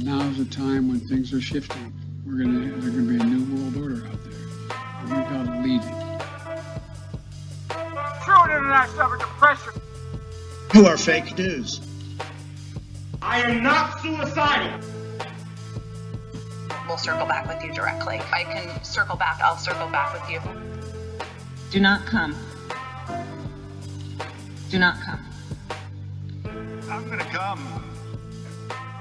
And now's the time when things are shifting. We're gonna there's gonna be a new world order out there. And we gotta lead it. True internet suffered depression. Who are fake news? I am not suicidal. We'll circle back with you directly. If I can circle back, I'll circle back with you. Do not come. Do not come. I'm gonna come.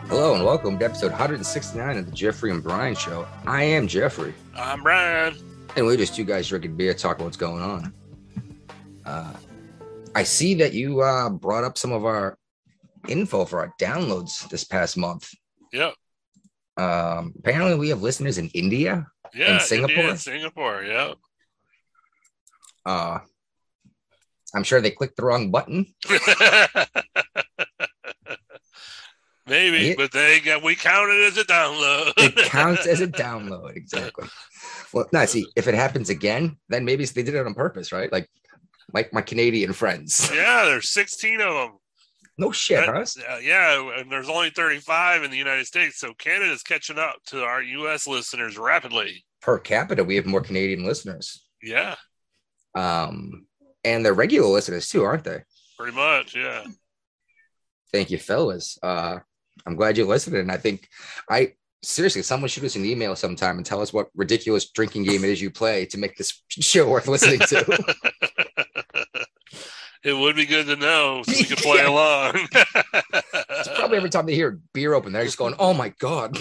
Hello and welcome to episode 169 of the Jeffrey and Brian Show. I am Jeffrey, I'm Brian. and we're just two guys drinking beer, talking what's going on. Uh, I see that you uh, brought up some of our info for our downloads this past month. Yep. Um, apparently, we have listeners in India. Yeah. In Singapore? India and Singapore. Yep. Uh, I'm sure they clicked the wrong button. Maybe, but they got we count it as a download. It counts as a download, exactly. Well, no, see, if it happens again, then maybe they did it on purpose, right? Like, like my Canadian friends. yeah, there's 16 of them. No shit, huh? yeah, and there's only 35 in the United States, so Canada's catching up to our U.S. listeners rapidly. Per capita, we have more Canadian listeners. Yeah, Um, and they're regular listeners too, aren't they? pretty much. Yeah. Thank you, fellas. Uh, I'm glad you listened. And I think I seriously, someone shoot us an email sometime and tell us what ridiculous drinking game it is you play to make this show worth listening to. it would be good to know so we could play Yeah. along. it's probably every time they hear beer open, they're just going, "Oh my god."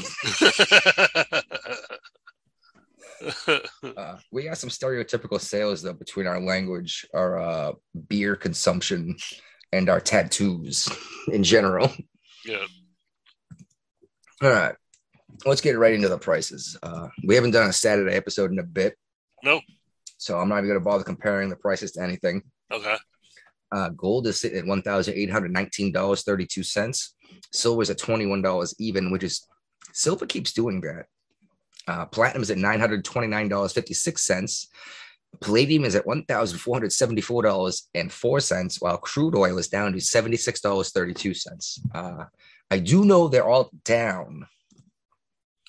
Uh, we got some stereotypical sales though between our language, our uh, beer consumption, and our tattoos in general. yeah. All right, let's get right into the prices. Uh, we haven't done a Saturday episode in a bit, Nope. so I'm not even going to bother comparing the prices to anything. Okay. Uh, gold is sitting at one thousand eight hundred nineteen dollars thirty two cents. Silver is at twenty one dollars even, which is silver keeps doing that. Uh, platinum is at nine hundred twenty nine dollars fifty six cents. Palladium is at one thousand four hundred seventy four dollars and four cents, while crude oil is down to seventy six dollars thirty two cents. Uh, I do know they're all down.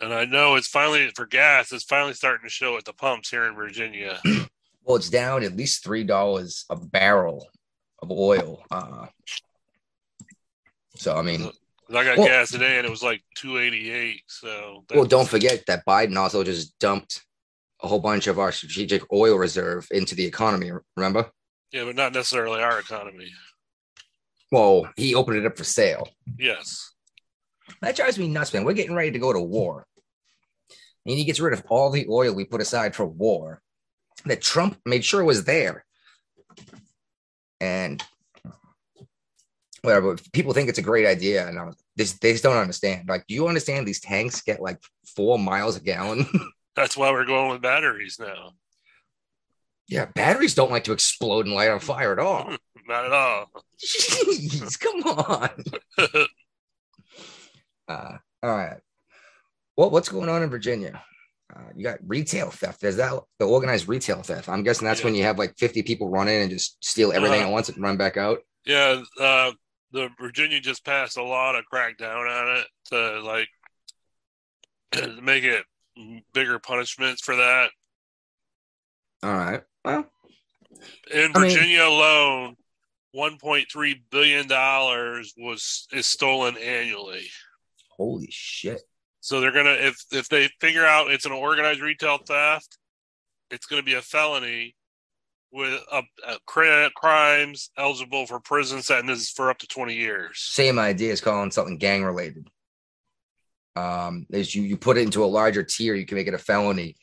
And I know it's finally for gas, it's finally starting to show at the pumps here in Virginia. Well, it's down at least three dollars a barrel of oil. Uh, so I mean, I got Well- gas today and it was like 288. So Well, don't forget that Biden also just dumped a whole bunch of our strategic oil reserve into the economy. Remember? Yeah, but not necessarily our economy. Well, he opened it up for sale. Yes. That drives me nuts, man. We're getting ready to go to war. And he gets rid of all the oil we put aside for war that Trump made sure was there. And whatever, people think it's a great idea. And I'm, this, they just don't understand. Like, do you understand these tanks get like four miles a gallon? That's why we're going with batteries now. Yeah, batteries don't like to explode and light on fire at all. Not at all. Jeez, come on. Uh, all right. Well, what's going on in Virginia? Uh, you got retail theft. Is that the organized retail theft. I'm guessing that's when you have like 50 people run in and just steal everything Uh-huh. at once and run back out. Yeah, uh, the Virginia just passed a lot of crackdown on it to like to make it bigger punishments for that. All right. Well, In I mean- Virginia alone, 1.3 billion dollars was is stolen annually. holy shit. So they're gonna if if they figure out it's an organized retail theft, it's gonna be a felony with a, a cri- crimes eligible for prison sentences for up to twenty years. Same idea as calling something gang related. Um, is you you put it into a larger tier, you can make it a felony,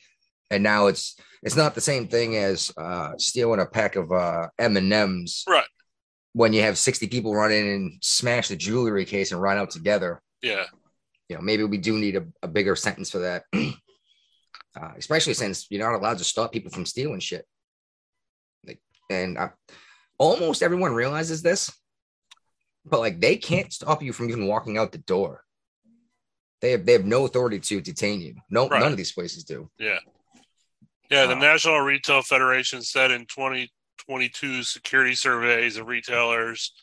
and now it's it's not the same thing as uh, stealing a pack of uh, M and M's. Right. When you have sixty people run in and smash the jewelry case and run out together, Yeah, you know maybe we do need a, a bigger sentence for that. uh, especially since you're not allowed to stop people from stealing shit. Like, and uh, almost everyone realizes this, but like they can't stop you from even walking out the door. They have they have no authority to detain you. No, Right. none of these places do. yeah, yeah. The Uh, National Retail Federation said in 2022 security surveys of retailers,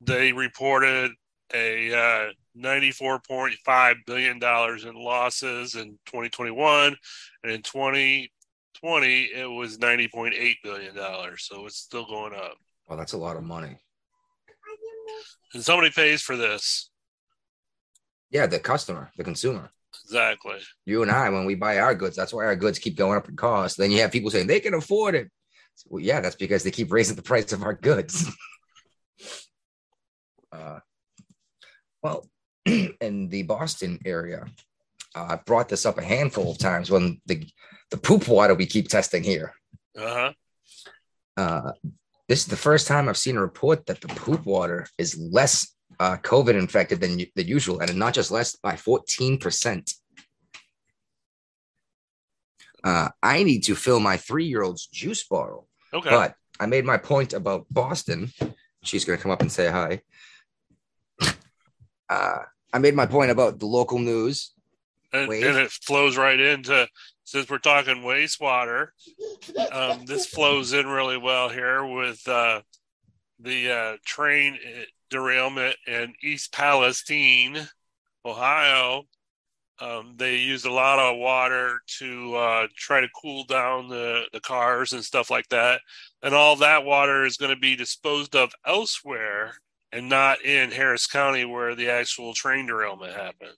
they reported a uh, 94.5 billion dollars in losses in 2021, and in 2020 it was 90.8 billion dollars. So it's still going up. Well, that's a lot of money. And somebody pays for this. Yeah, the customer, the consumer. Exactly. You and I, when we buy our goods, that's why our goods keep going up in cost. Then you have people saying they can afford it. Well, yeah, that's because they keep raising the price of our goods. uh, well, in the Boston area, uh, I've brought this up a handful of times when the the poop water we keep testing here. Uh-huh. Uh, this is the first time I've seen a report that the poop water is less uh, COVID infected than the usual, and not just less by 14%. Uh, I need to fill my three year old's juice bottle, Okay. but I made my point about Boston. She's going to come up and say hi. Uh, I made my point about the local news. and, and it flows right into since we're talking wastewater um, this flows in really well here with uh, the uh, train derailment in east palestine ohio. Um, they used a lot of water to uh, try to cool down the, the cars and stuff like that. And all that water is going to be disposed of elsewhere and not in harris county where the actual train derailment happened.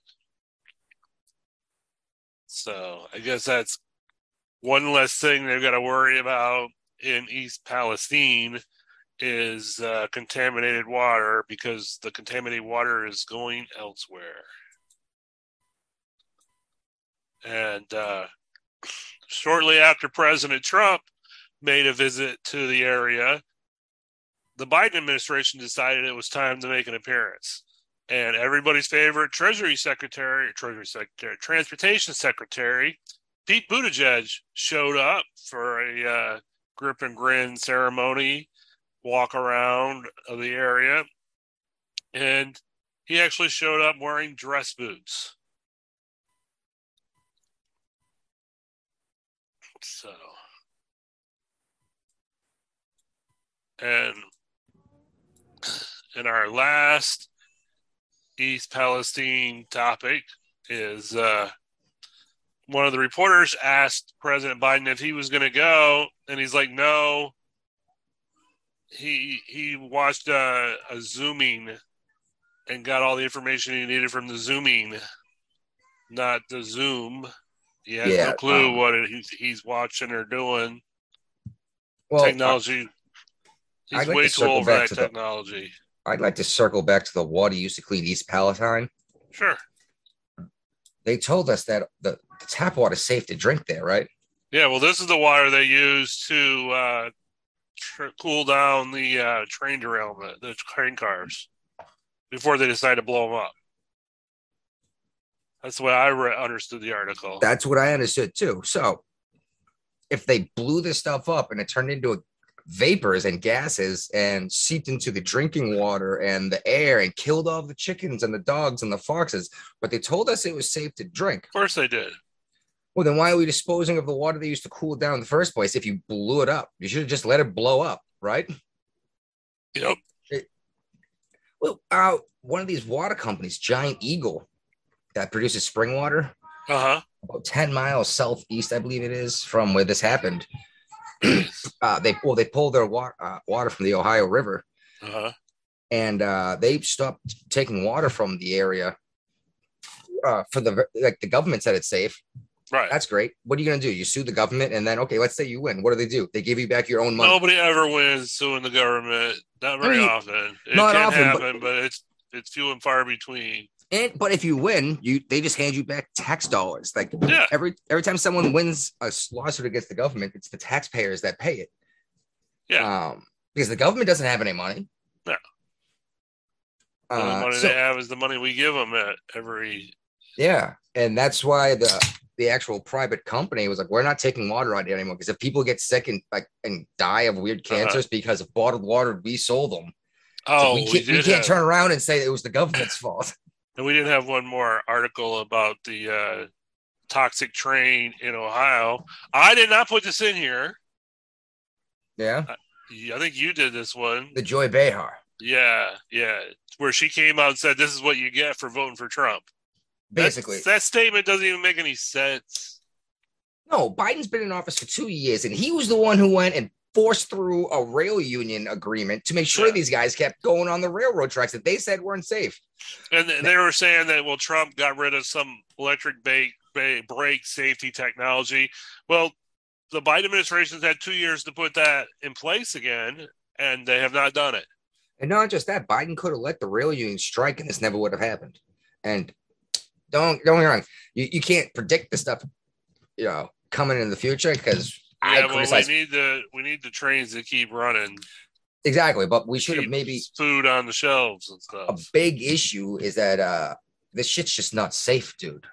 So I guess that's one less thing they've got to worry about in East Palestine is uh, contaminated water because the contaminated water is going elsewhere. And uh, shortly after President Trump made a visit to the area, the Biden administration decided it was time to make an appearance and everybody's favorite Treasury Secretary, Treasury Secretary, Transportation Secretary, Pete Buttigieg showed up for a uh, grip and grin ceremony, walk around the area, and he actually showed up wearing dress boots. So, and in our last East Palestine topic is uh, one of the reporters asked President Biden if he was going to go, and he's like, "No." He he watched uh, a zooming and got all the information he needed from the zooming, not the Zoom. He has Yeah, no clue um, what it, he's, he's watching or doing. Well, technology. He's I'd like way to too old for that to the- technology. I'd like to circle back to the water used to clean East Palestine. Sure. They told us that the, the tap water is safe to drink there, right? Yeah, well, this is the water they use to uh, tr- cool down the uh, train derailment, the train cars, before they decide to blow them up. That's the way I re- understood the article. That's what I understood too. So if they blew this stuff up and it turned into a vapors and gases and seeped into the drinking water and the air and killed all the chickens and the dogs and the foxes, but they told us it was safe to drink. of course, they did. Well, then why are we disposing of the water they used to cool it down in the first place if you blew it up? You should have just let it blow up, right? Yep. Well, uh, one of these water companies, Giant Eagle, that produces spring water, Uh huh. about 10 miles southeast, I believe it is, from where this happened. uh, they well, they pulled their wa- uh, water from the Ohio River, Uh huh. and uh, they stopped taking water from the area. Uh, for the like, the government said it's safe. Right. That's great. What are you gonna do? You sue the government, and then okay, let's say you win. What do they do? They give you back your own money. Nobody ever wins suing the government. Not very I mean, often. It not can often, but- happen, but, it's it's few and far between. And but if you win, you they just hand you back tax dollars. Like Yeah. every every time someone wins a lawsuit against the government, it's the taxpayers that pay it. Yeah. Um, because the government doesn't have any money. No. The Uh, money so- they have is the money we give them at every. yeah, and that's why the the actual private company was like, we're not taking water out here anymore because if people get sick and like and die of weird Uh-huh. cancers because of bottled water we sold them, Oh, we we, can't, we did can't have, turn around and say it was the government's fault. and we didn't have one more article about the uh, toxic train in Ohio. I did not put this in here. Yeah, I think you did this one. the Joy Behar. Yeah, yeah. Where she came out and said, "This is what you get for voting for Trump." Basically, that statement doesn't even make any sense. no. Biden's been in office for two years, and he was the one who went and forced through a rail union agreement to make sure Yeah. these guys kept going on the railroad tracks that they said weren't safe. And th- they were saying that well, Trump got rid of some electric brake brake safety technology. Well, the Biden administration's had two years to put that in place again, and they have not done it. And not just that, Biden could have let the rail union strike, and this never would have happened. And don't don't get me wrong, you, you can't predict the stuff, you know, coming in the future because I Yeah, well, we need the we need the trains to keep running. exactly, but we should have maybe food on the shelves and stuff. a big issue is that uh this shit's just not safe, dude.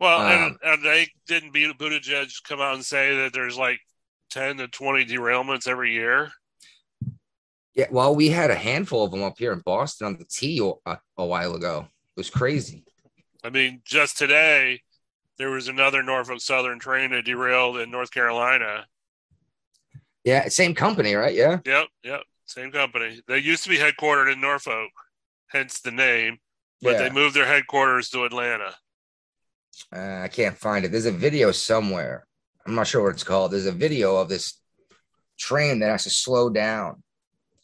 Well, um, and, and they didn't Pete Buttigieg come out and say that there's like ten to twenty derailments every year. Yeah, well, we had a handful of them up here in Boston on the T a, a while ago. It was crazy. I mean, just today there was another Norfolk Southern train that derailed in North Carolina. Yeah, same company, right? Yeah. Yep, yep, same company. They used to be headquartered in Norfolk, hence the name, but yeah. they moved their headquarters to Atlanta. Uh, I can't find it. There's a video somewhere. I'm not sure what it's called. There's a video of this train that has to slow down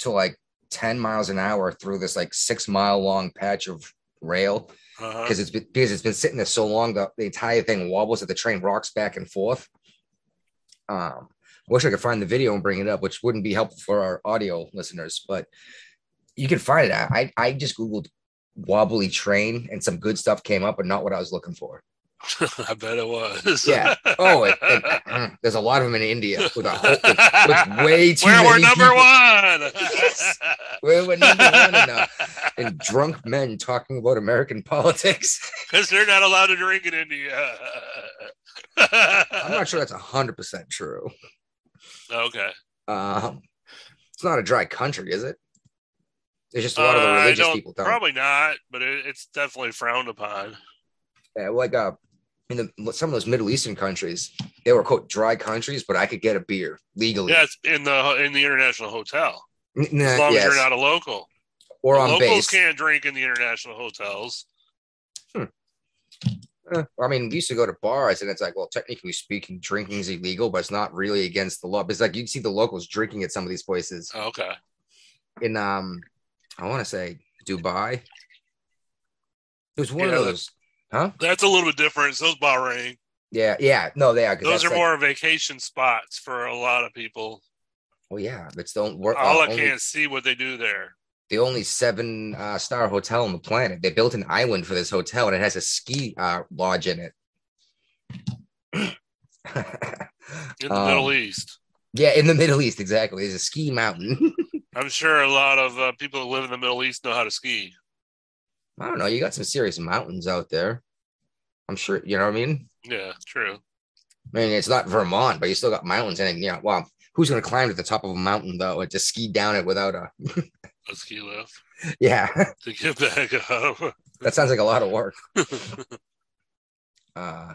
to like 10 miles an hour through this like six mile long patch of rail Uh-huh. because it's been because it's been sitting there so long the, the entire thing wobbles that the train rocks back and forth. Um, I wish I could find the video and bring it up, which wouldn't be helpful for our audio listeners, but you can find it. I I just googled wobbly train and some good stuff came up, but not what I was looking for. I bet it was. Yeah. Oh, it, it- mm, there's a lot of them in India with, a whole, with, with way too Where many we're number people. one. Yes. We're, we're number one in, uh, in drunk men talking about American politics. Because they're not allowed to drink in India. I'm not sure that's hundred percent true. Okay. Um, it's not a dry country, is it? It's just a lot of the Uh, religious don't- people don't. Probably not, but it, it's definitely frowned upon. Yeah, like uh, in the some of those Middle Eastern countries, they were quote dry countries, but I could get a beer legally. Yeah, in the in the international hotel. Nah, As long yes. as you're not a local. or The on locals base. can't drink in the international hotels. Eh, I mean, we used to go to bars, and it's like, well, technically speaking, drinking is illegal, but it's not really against the law. But it's like you'd see the locals drinking at some of these places. Okay. In um, I want to say Dubai. It was one Yeah, of those, huh? That's a little bit different. So Those Bahrain. Yeah, yeah. No, they are. Those are like- more vacation spots for a lot of people. Oh yeah, it's the only, All uh, I can't see what they do there. the only seven uh, star hotel on the planet. They built an island for this hotel, and it has a ski uh, lodge in it. In the Um, Middle East. Yeah, in the Middle East, exactly. There's a ski mountain. I'm sure a lot of uh, people who live in the Middle East know how to ski. I don't know. You got some serious mountains out there. I'm sure. You know what I mean? Yeah, true. I mean, it's not Vermont, but you still got mountains. And yeah, well, who's going to climb to the top of a mountain though, and just ski down it without a? A ski lift Yeah, to get back up. that sounds like a lot of work. Uh,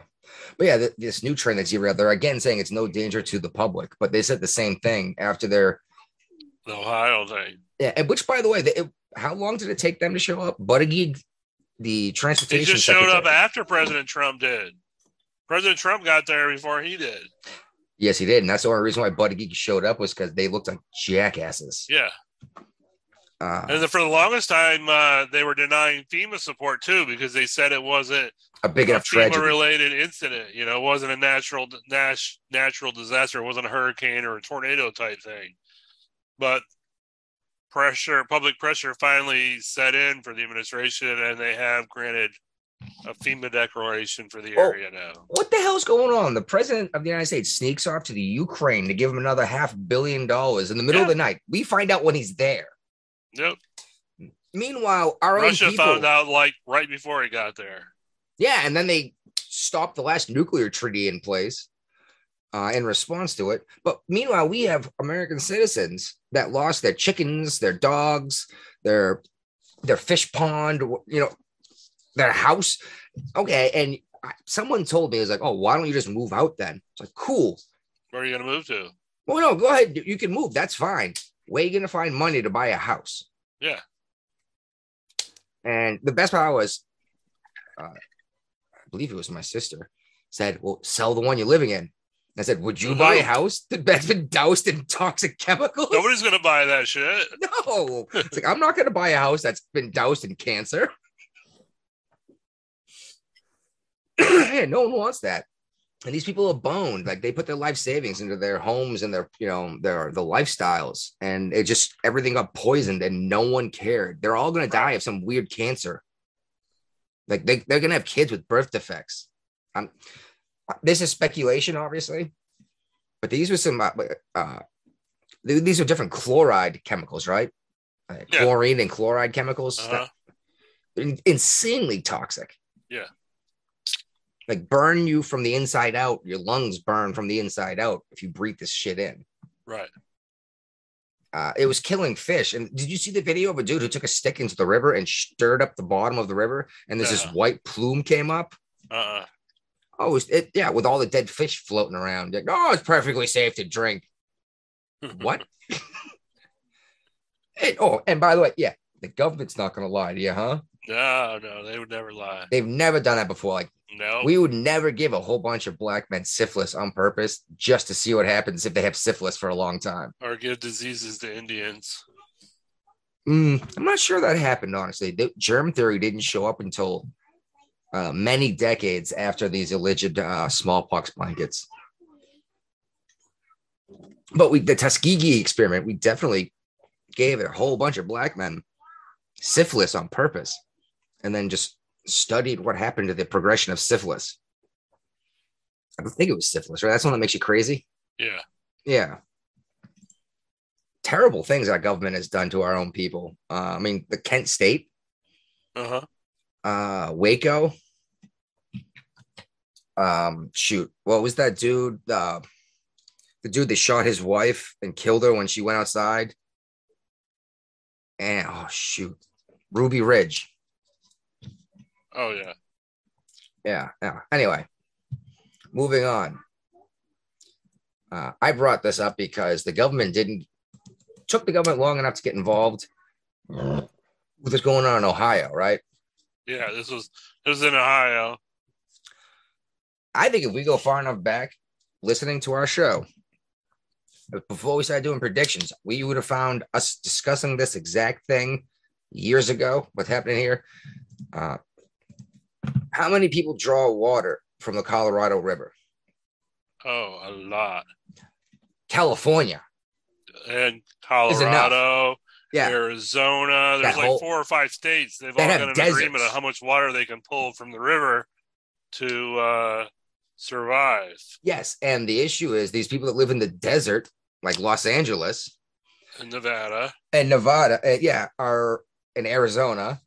but yeah, th- this new train that's derailed, they're again saying it's no danger to the public, but they said the same thing after their the Ohio thing. yeah. And which, by the way, they, it, how long did it take them to show up? Buttigieg, the transportation. He just showed up after President Trump did. President Trump got there before he did. Yes, he did, and that's the only reason why Buttigieg showed up was because they looked like jackasses. Yeah. Uh, And then for the longest time, uh, they were denying FEMA support too because they said it wasn't a big enough tragedy. FEMA-related incident. You know, it wasn't a natural nat- natural disaster. It wasn't a hurricane or a tornado type thing. But pressure, public pressure, finally set in for the administration, and they have granted a FEMA declaration for the Oh. area now. What the hell's going on? The president of the United States sneaks off to the Ukraine to give him another half billion dollars in the middle of the night. We find out when he's there. Yep. Meanwhile, our Russia own people, found out like right before he got there. yeah, and then they stopped the last nuclear treaty in place uh, in response to it. But meanwhile, we have American citizens that lost their chickens, their dogs, their their fish pond, you know, their house. Okay, and I- someone told me, it was like, oh, why don't you just move out then? It's like, cool. Where are you going to move to? Well, no, go ahead. You can move. That's fine. Where are you going to find money to buy a house? Yeah. And the best part was, uh, I believe it was my sister said, "Well, sell the one you're living in." I said, "Would you buy a house that's been doused in toxic chemicals?" Nobody's gonna buy that shit. No, it's like I'm not going to buy a house that's been doused in cancer. yeah, no one wants that. And these people are boned. Like they put their life savings into their homes and their, you know, their the lifestyles, and it just everything got poisoned, and no one cared. They're all going to die of some weird cancer. Like they, they're going to have kids with birth defects. Um, this is speculation, obviously, but these were some uh, uh, these are different chloride chemicals, right? Uh, Yeah. Chlorine and chloride chemicals, Uh-huh. in- insanely toxic. Yeah. Like burn you from the inside out. Your lungs burn from the inside out if you breathe this shit in. Right. Uh, it was killing fish. And did you see the video of a dude who took a stick into the river and stirred up the bottom of the river? And there's this white plume came up. Uh-uh. Oh, it it, yeah, with all the dead fish floating around. Like, oh, it's perfectly safe to drink. What? Oh, and by the way, yeah, the government's not going to lie to you, huh? No, no, they would never lie. They've never done that before. Like, No. we would never give a whole bunch of black men syphilis on purpose just to see what happens if they have syphilis for a long time. or give diseases to Indians. Mm, I'm not sure that happened, honestly. The germ theory didn't show up until uh, many decades after these alleged uh, smallpox blankets. But we, the Tuskegee experiment, we definitely gave a whole bunch of black men syphilis on purpose and then just studied what happened to the progression of syphilis. I think it was syphilis, right? That's one that makes you crazy. Yeah. Yeah. Terrible things our government has done to our own people. Uh, I mean, the Kent State, Uh-huh. Uh, Waco. Um, shoot, what was that dude? Uh, the dude that shot his wife and killed her when she went outside. And oh shoot, Ruby Ridge. Oh yeah. Yeah, yeah. Anyway, moving on. Uh, I brought this up because the government didn't took the government long enough to get involved with what's going on in Ohio, right? Yeah, this was this was in Ohio. I think if we go far enough back, listening to our show, before we started doing predictions, we would have found us discussing this exact thing years ago. What's happening here? Uh, how many people draw water from the Colorado River? Oh, a lot. California. And. Colorado, Yeah. Arizona. There's That like whole- four or five states. They've all got an deserts. agreement of how much water they can pull from the river to uh, survive. Yes. And the issue is these people that live in the desert, like Los Angeles and Nevada. and Nevada, uh, yeah, are in Arizona.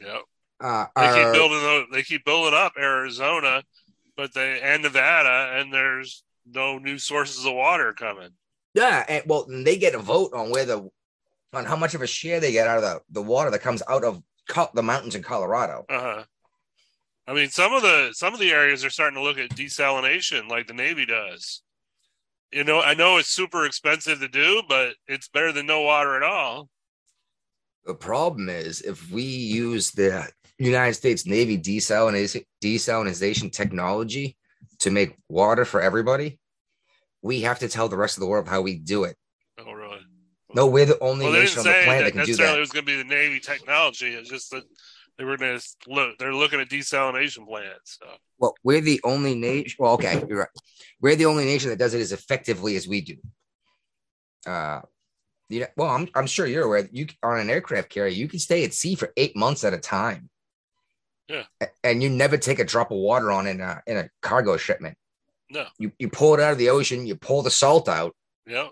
Yep. Uh, They keep building those, they keep building up Arizona, but they and Nevada, and there's no new sources of water coming. yeah, and well, and they get a vote on where the on how much of a share they get out of the, the water that comes out of Co- the mountains in Colorado. Uh-huh. I mean, some of the some of the areas are starting to look at desalination, like the Navy does. You know, I know it's super expensive to do, but it's better than no water at all. The problem is if we use the United States Navy desalination, desalination technology to make water for everybody, we have to tell the rest of the world how we do it. No, we're the only Well, nation on the planet that that can do necessarily it that. was going to be the Navy technology. It's just that they were going to look. They're looking at desalination plants. So. Well, we're the only nation. Well, okay, you're right. We're the only nation that does it as effectively as we do. Uh, you know, well, I'm, I'm sure you're aware. that You on an aircraft carrier, you can stay at sea for eight months at a time. Yeah. And you never take a drop of water on in a in a cargo shipment. No. You you pull it out of the ocean, you pull the salt out, Yep.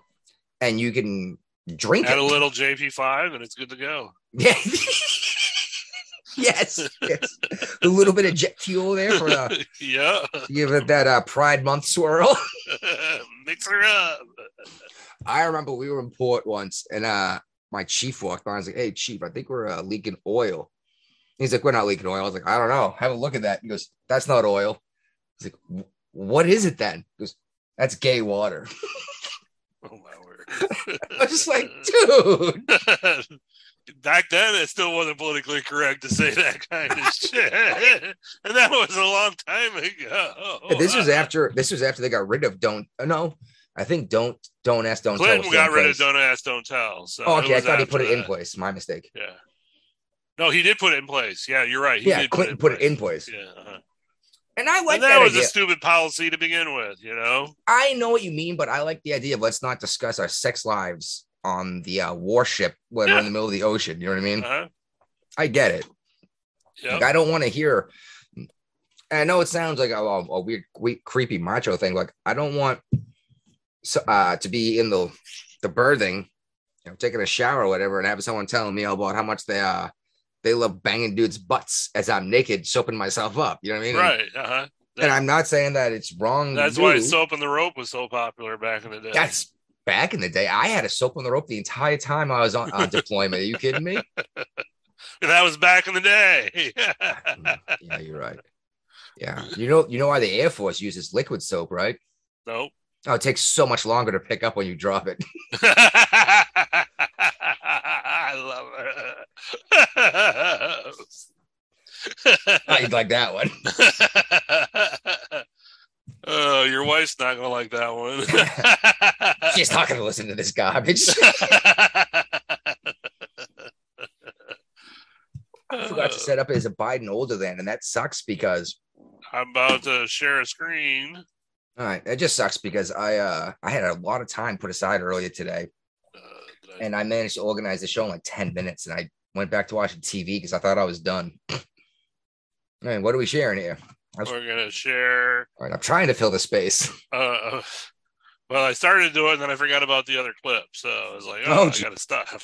and you can drink Add it. a little JP5 and it's good to go. Yeah. yes. Yes. A little bit of jet fuel there for the yeah. give it that uh, Pride Month swirl. Mix her up. I remember we were in port once, and uh, my chief walked by. I was like, "Hey, chief, I think we're uh, leaking oil." He's like, "We're not leaking oil." I was like, "I don't know. Have a look at that." He goes, "That's not oil." He's like, "What is it then?" He goes, "That's gay water." Oh my word. I was just like, "Dude, back then it still wasn't politically correct to say that kind of shit, and that was a long time ago. this was after this was after they got rid of don't uh, no. I think don't don't ask don't tell. Clinton was got in rid of "Don't Ask, Don't Tell." So Oh, okay, I thought he put it in place. My mistake. Yeah. No, he did put it in place. Yeah, you're right. He yeah, did Clinton put it in place, Yeah, uh-huh. And I like and that, that, was idea. a stupid policy to begin with. You know, I know what you mean, but I like the idea of let's not discuss our sex lives on the uh, warship when we're in the middle of the ocean. You know what I mean? uh-huh. I get it. yeah. Like, I don't want to hear. And I know it sounds like a, a, a weird, creepy macho thing. Like I don't want so, uh, to be in the the birthing, you know, taking a shower or whatever, and have someone telling me about how much they uh they love banging dudes' butts as I'm naked, soaping myself up. You know what I mean? right. Uh-huh. And I'm not saying that it's wrong. That's why soap and the rope was so popular back in the day. That's back in the day. I had a soap on the rope the entire time I was on, on deployment. Are you kidding me? that was back in the day. yeah, you're right. Yeah, you know, you know why the Air Force uses liquid soap, right? nope. Oh, it takes so much longer to pick up when you drop it. I love it. I'd like that one. oh, your wife's not gonna like that one. She's not going to listen to this garbage. I forgot to set up as a Biden older than, and that sucks because I'm about to share a screen. all right, it just sucks because I uh I had a lot of time put aside earlier today, and I managed to organize the show in like ten minutes, and I went back to watching TV because I thought I was done. Man, what are we sharing here? we're gonna share. All right, I'm trying to fill the space. Uh, well, I started to do it, and then I forgot about the other clip. So I was like, Oh, "Oh, I gee. got to stop."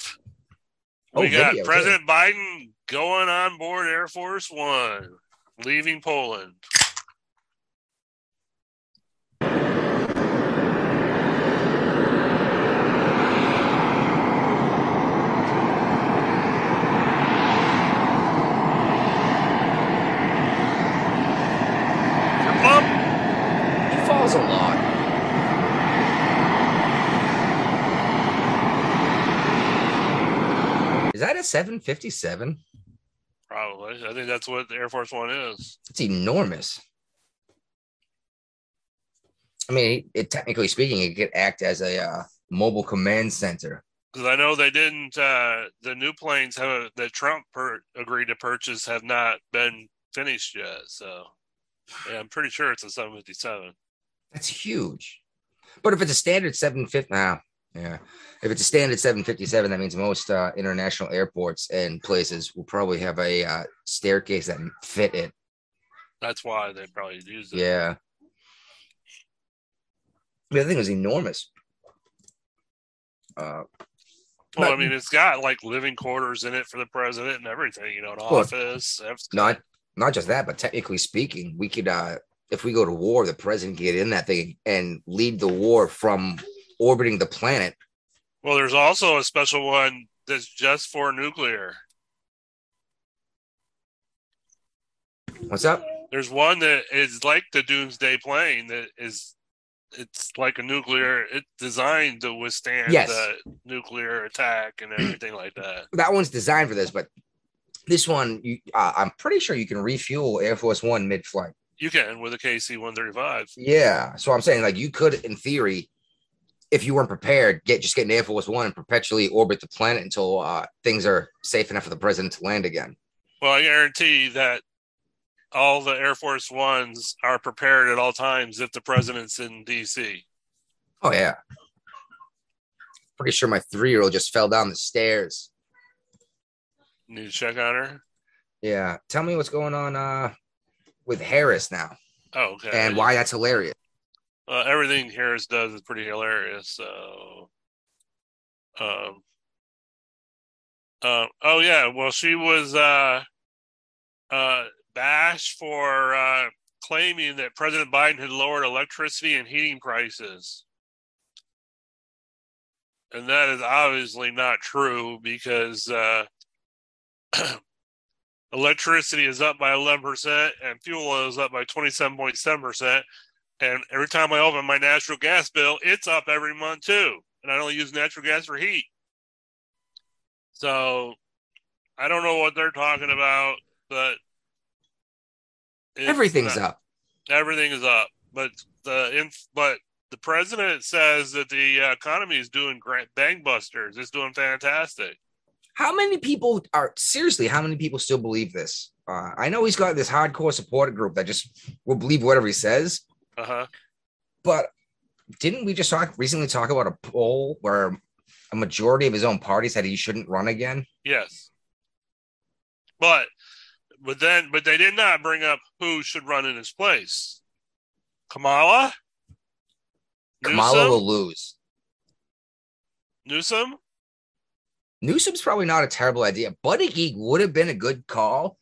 Oh, we got video, too. President Biden going on board Air Force One, leaving Poland. Your pump? He falls a lot. Is that a 757? Probably. I think that's what the Air Force One is. It's enormous. I mean, it, technically speaking, it could act as a uh, mobile command center. Because I know they didn't. Uh, the new planes have a, that Trump per, agreed to purchase have not been finished yet. So, yeah, I'm pretty sure it's a 757. That's huge. But if it's a standard 750, now, yeah, if it's a standard 757, that means most uh, international airports and places will probably have a uh, staircase that fit it. That's why they probably use it. Yeah. The thing was enormous. Uh, Well, I mean, it's got like living quarters in it for the president and everything. You know, an Well, office. everything. not not just that, but technically speaking, we could uh if we go to war, the president can get in that thing and lead the war from orbiting the planet. Well, there's also a special one that's just for nuclear. What's up? There's one that is like the Doomsday plane that is. It's like a nuclear. It's designed to withstand Yes. the nuclear attack and everything like that. That one's designed for this, but this one, you, uh, I'm pretty sure you can refuel Air Force One mid-flight. You can with a KC 135. Yeah, so I'm saying like you could, in theory, if you weren't prepared, get just get an Air Force One and perpetually orbit the planet until uh, things are safe enough for the president to land again. Well, I guarantee that all the Air Force Ones are prepared at all times if the president's in DC. Oh yeah. Pretty sure my three-year-old just fell down the stairs. Need to check on her. Yeah. Tell me what's going on uh with Harris now Oh, okay. and why that's hilarious. Uh, everything Harris does is pretty hilarious. So, um, uh, oh yeah. Well, she was uh, uh, bashed for uh, claiming that President Biden had lowered electricity and heating prices, and that is obviously not true because uh, electricity is up by eleven percent and fuel is up by twenty seven point seven percent. And every time I open my natural gas bill, it's up every month too. And I only use natural gas for heat. So I don't know what they're talking about, but Everything's not- up. Everything is up, but the inf- but the president says that the uh, economy is doing great, bangbusters. It's doing fantastic. How many people are seriously? How many people still believe this? Uh, I know he's got this hardcore supporter group that just will believe whatever he says. Uh huh. But didn't we just talk recently talk about a poll where a majority of his own party said he shouldn't run again? Yes. But but then but they did not bring up who should run in his place. Kamala? Kamala Newsom? will lose. Newsom? Newsom's probably not a terrible idea. Buttigieg would have been a good call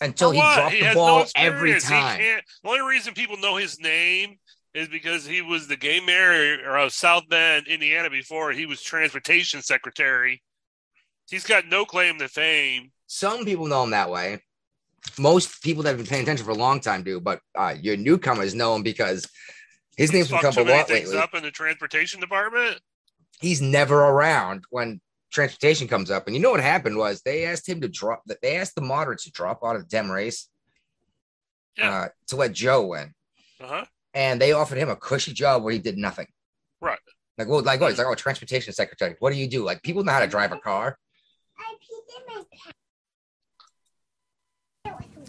until he dropped He the ball no every. Time. the only reason people know his name is because he was the gay mayor of South Bend, Indiana before he was transportation secretary. He's got no claim to fame. Some people know him that way. Most people that have been paying attention for a long time do, but uh, your newcomers know him because his name's been Fucked a lot lately. up in the transportation department. He's never around when transportation comes up. And you know what happened was they asked him to drop. They asked the moderates to drop out of the Dem race Yeah. uh, to let Joe win, Uh huh. and they offered him a cushy job where he did nothing. Right. Like, well, like, oh, he's like, oh, transportation secretary. What do you do? Like, people know how to drive a car.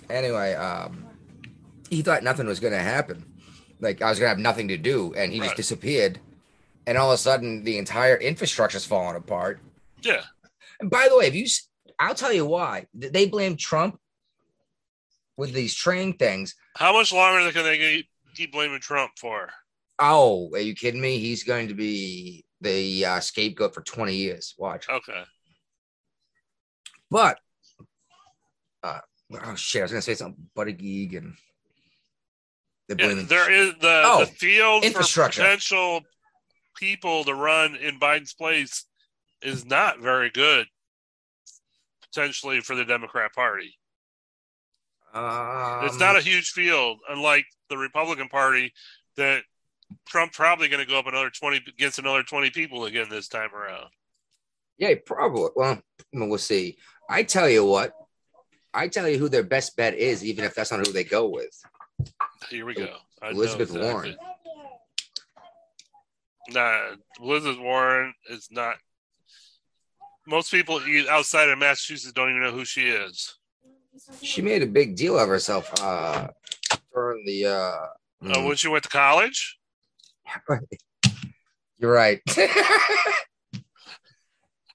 Anyway, um, he thought nothing was going to happen. Like, I was going to have nothing to do, and he just disappeared. And all of a sudden, the entire infrastructure's falling apart. Yeah. And by the way, if you, I'll tell you why they blame Trump with these train things. How much longer can they keep- keep blaming Trump for? Oh, are you kidding me? He's going to be the uh, scapegoat for 20 years. Watch. Okay. But, uh, oh shit, I was going to say something. Buttigieg and the Yeah, there is the, Oh, the field for potential people to run in Biden's place is not very good. Potentially for the Democrat Party, Um, it's not a huge field, unlike the Republican Party. That Trump probably going to go up another twenty against another twenty people again this time around. Yeah, probably. Well, we'll see. I tell you what, I tell you who their best bet is, even if that's not who they go with. Here we go. I Elizabeth exactly. Warren. Nah, Elizabeth Warren is not. Most people outside of Massachusetts don't even know who she is. She made a big deal of herself uh, during the. Uh, Uh, mm, when she went to college, You're right.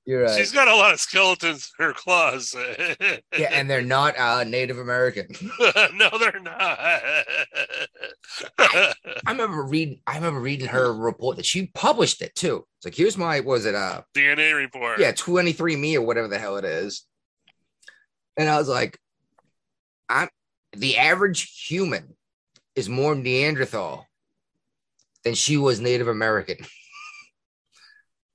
You're right. she's got a lot of skeletons in her claws. yeah, and they're not uh, Native American. no, they're not. I remember reading. I remember reading her report that she published it too. It's like, here's my. Was it uh DNA report. yeah, 23 me or whatever the hell it is. And I was like, I'm the average human is more Neanderthal than she was Native American.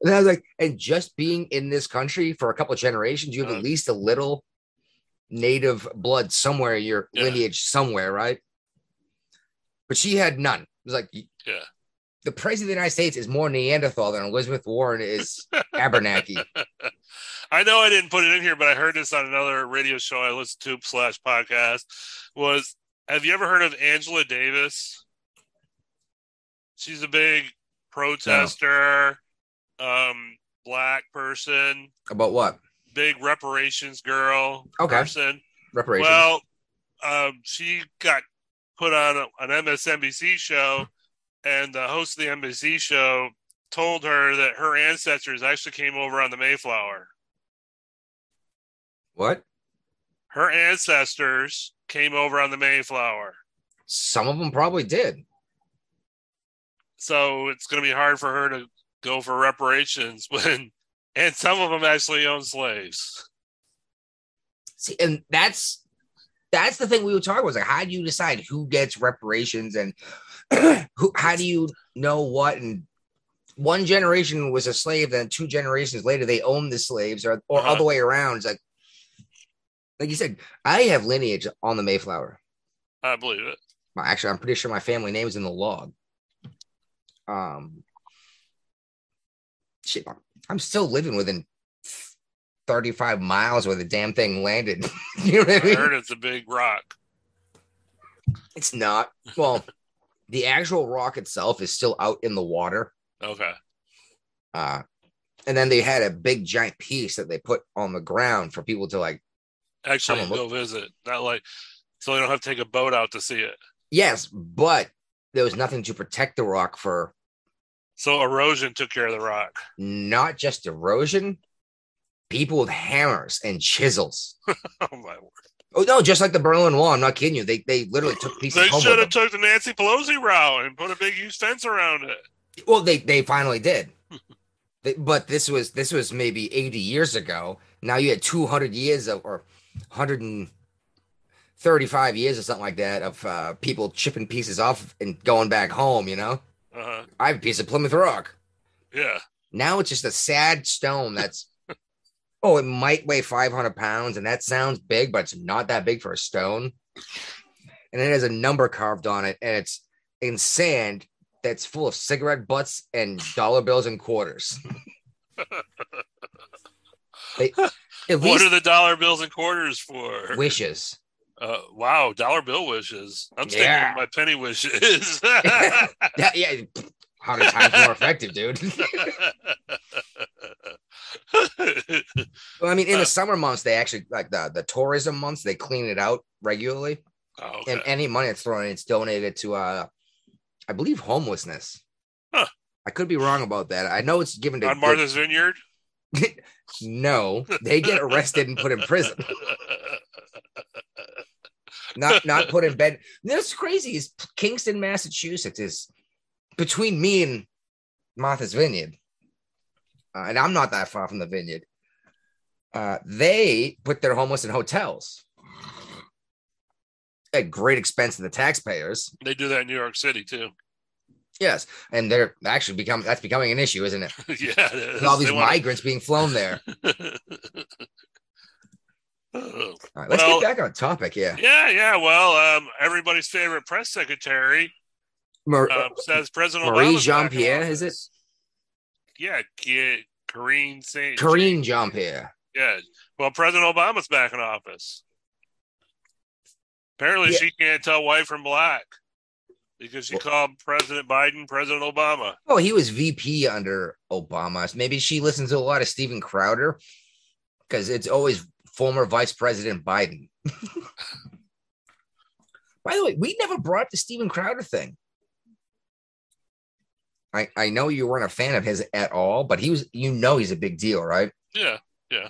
and I was like, and just being in this country for a couple of generations, you have Uh-huh. at least a little native blood somewhere in your Yeah. lineage, somewhere, right? But she had none. It was like, Yeah. the president of the United States is more Neanderthal than Elizabeth Warren is Abernathy. I know I didn't put it in here, but I heard this on another radio show I listened to slash podcast. Was have you ever heard of Angela Davis? She's a big protester, um, black person, About what? big reparations girl Okay. person. Reparations. Well, um, she got put on a, an MSNBC show, and the host of the NBC show told her that her ancestors actually came over on the Mayflower. what? Her ancestors came over on the Mayflower. Some of them probably did. So it's going to be hard for her to go for reparations when, and some of them actually own slaves. See, and that's that's the thing we were talking about. Was like, how do you decide who gets reparations and who? How do you know what? And one generation was a slave, then two generations later they own the slaves, or or Uh-huh. other way around. It's like, like you said, I have lineage on the Mayflower. I believe it. Well, Actually, I'm pretty sure my family name is in the log. Um, shit, I'm- still living within 35 miles where the damn thing landed. you know what I I mean? heard it's a big rock. It's not. Well, the actual rock itself is still out in the water. Okay. Uh, and then they had a big giant piece that they put on the ground for people to like, Actually, go visit. Not like so they don't have to take a boat out to see it. yes, but there was nothing to protect the rock for So erosion took care of the rock. not just erosion, people with hammers and chisels. Oh my word! Oh no, just like the Berlin Wall. I'm not kidding you. They they literally took pieces They should have took the Nancy Pelosi route and put a big huge fence around it. Well, they they finally did. They- but this was this was maybe 80 years ago. Now you had 200 years of or 135 years or something like that of uh, people chipping pieces off and going back home. You know, Uh-huh. I have a piece of Plymouth Rock. Yeah. Now it's just a sad stone that's. Oh, it might weigh 500 pounds, and that sounds big, but it's not that big for a stone. And it has a number carved on it, and it's in sand that's full of cigarette butts and dollar bills and quarters. they, at What least are the dollar bills and quarters for? wishes. Uh, wow, dollar bill wishes. I'm sticking Yeah. with my penny wishes. Yeah, yeah, hundred times more effective, dude. well, I mean, in Uh, the summer months, they actually like the the tourism months, they clean it out regularly. Oh, okay. and any money that's thrown in, it's donated to uh I believe homelessness. Huh. I could be wrong about that. I know it's given to On Martha's Vineyard. no, they get arrested and put in prison, not not put in bed. That's crazy. Is Kingston, Massachusetts, is between me and Martha's Vineyard, uh, and I'm not that far from the vineyard. Uh, they put their homeless in hotels at great expense to the taxpayers. They do that in New York City too. Yes, and they're actually become that's becoming an issue, isn't it? yeah, it. All these They wanna- migrants being flown there. Oh. All right, let's Well- get back on topic. Yeah, yeah, yeah. Well, um, everybody's favorite press secretary Mar- um, says President Marie Obama's Jean-Pierre, is it? Yeah, Ki- Karine Saint. Karine Jean Pierre. Yeah. Well, President Obama's back in office. Apparently, Yeah. she can't tell white from black because she Well- called President Biden President Obama. Oh, he was VP under Obama. Maybe she listens to a lot of Steven Crowder because it's always former Vice President Biden. By the way, we never brought up the Steven Crowder thing. I, I know you weren't a fan of his at all, but he was, you know, he's a big deal, right? Yeah.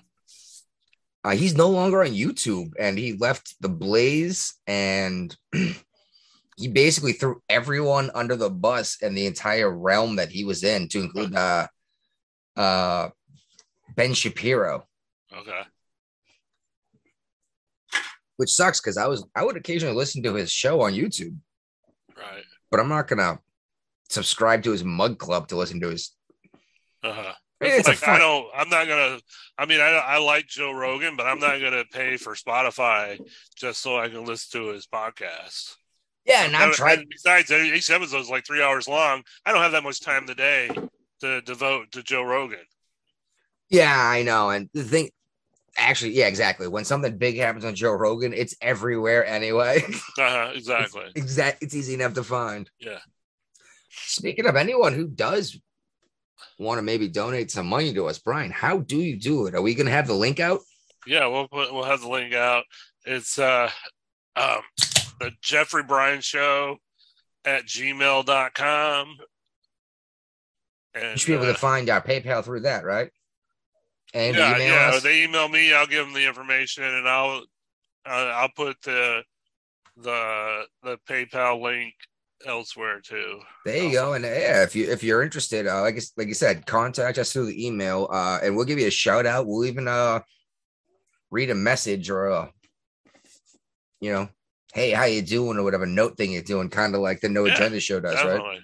Uh, he's no longer on YouTube and he left the Blaze and he basically threw everyone under the bus in the entire realm that he was in, to include uh, uh, Ben Shapiro, Okay. Which sucks because I was I would occasionally listen to his show on YouTube, Right. but I'm not gonna subscribe to his mug club to listen to his. Uh huh. It's like I don't. I'm not gonna. I mean, I I like Joe Rogan, but I'm not gonna pay for Spotify just so I can listen to his podcast. yeah, and tried. and Besides, each episode is like three hours long. I don't have that much time today to devote to Joe Rogan. Yeah, I know, and the thing. Actually, yeah, exactly. When something big happens on Joe Rogan, it's everywhere anyway. Uh-huh, exactly. exact it's easy enough to find Yeah. speaking of anyone who does want to maybe donate some money to us brian how do you do it are we going to have the link out Yeah, we'll put we'll have the link out. It's uh um the Jeffrey Bryan show at gmail.com. And you should be able uh, to find our paypal through that right and yeah, email yeah. us They email me. I'll give them the information, and I'll uh, I'll put the the the PayPal link elsewhere too. there you go and yeah if you if you're interested uh, like like you said contact us through the email uh and we'll give you a shout out we'll even uh read a message or uh you know hey how you doing or whatever note thing you're doing kind of like the no Yeah, agenda show does right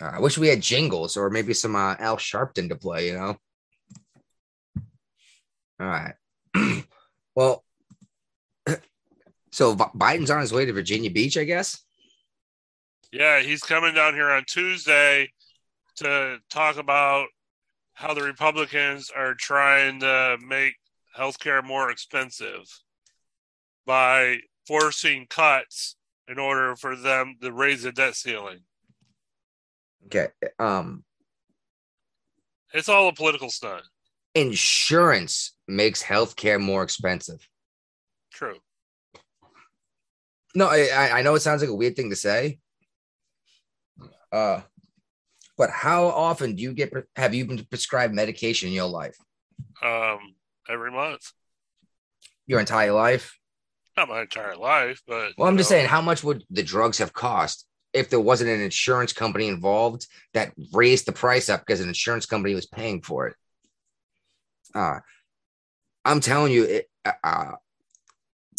Uh, I wish we had jingles or maybe some uh, Al Sharpton to play, you know. All right. well, so Biden's on his way to Virginia Beach, I guess. Yeah, he's coming down here on Tuesday to talk about how the Republicans are trying to make healthcare more expensive by forcing cuts in order for them to raise the debt ceiling. Okay. Um, It's all a political stunt. Insurance makes healthcare more expensive. True. No, I, I- know it sounds like a weird thing to say. Uh, but how often do you get have you been prescribed medication in your life? Um, every month. Your entire life? Not my entire life, but Well, I'm you just saying, how much would the drugs have cost if there wasn't an insurance company involved that raised the price up because an insurance company was paying for it? Uh, I'm telling you, it, uh, uh,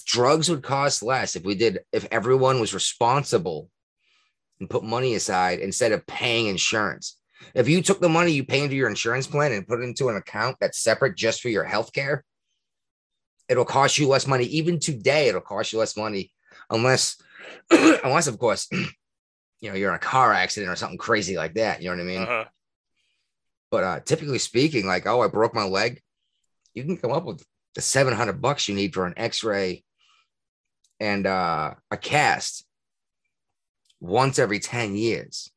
drugs would cost less if we did, if everyone was responsible and put money aside instead of paying insurance. If you took the money you pay into your insurance plan and put it into an account that's separate just for your health care, it'll cost you less money. Even today, it'll cost you less money unless unless of course you know you're in a car accident or something crazy like that. You know what I mean? uh-huh. But uh typically speaking, like, oh, I broke my leg, you can come up with the 700 bucks you need for an x-ray and uh a cast once every 10 years.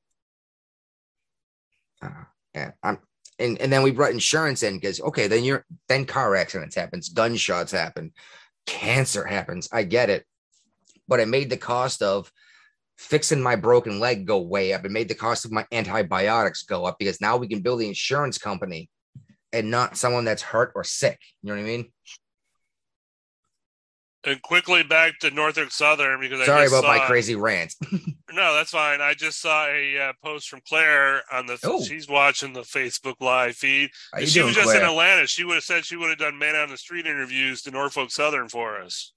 Uh, and I'm and, and then we brought insurance in because okay, then you're then car accidents happens, gunshots happen, cancer happens. I get it. But it made the cost of fixing my broken leg go way up. It made the cost of my antibiotics go up because now we can build the insurance company and not someone that's hurt or sick. You know what I mean? And quickly back to Norfolk Southern because Sorry about my crazy rant. No, that's fine. I just saw a uh, post from Claire on the. Oh. She's watching the Facebook live feed. If she doing, was just in Atlanta, she would have said she would have done man on the street interviews to Norfolk Southern for us.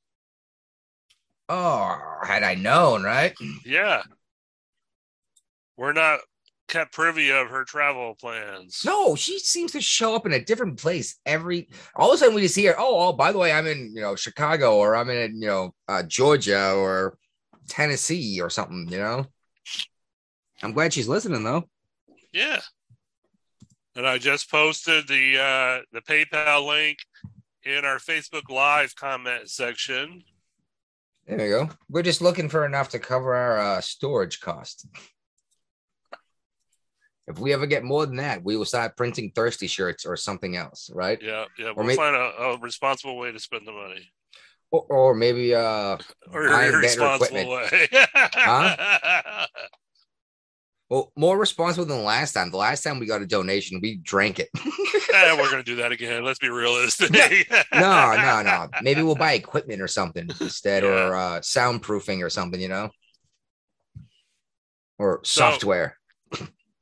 Oh, had I known, right? Yeah, we're not kept privy of her travel plans. No, she seems to show up in a different place every. All of a sudden, we just hear, "Oh, oh, by the way, I'm in you know Chicago, or I'm in you know uh, Georgia, or Tennessee, or something." You know. I'm glad she's listening though. Yeah. And I just posted the uh, the PayPal link in our Facebook Live comment section. There you go. We're just looking for enough to cover our uh, storage cost. If we ever get more than that, we will start printing thirsty shirts or something else, right? Yeah, yeah. We'll may- find a, a responsible way to spend the money. Or, or maybe uh, Or Buying a better responsible way. well, more responsible than the last time. The last time we got a donation, we drank it. Eh, we're gonna do that again. Let's be realistic. no, no, no. Maybe we'll buy equipment or something instead, or uh, soundproofing or something, you know, or So- software.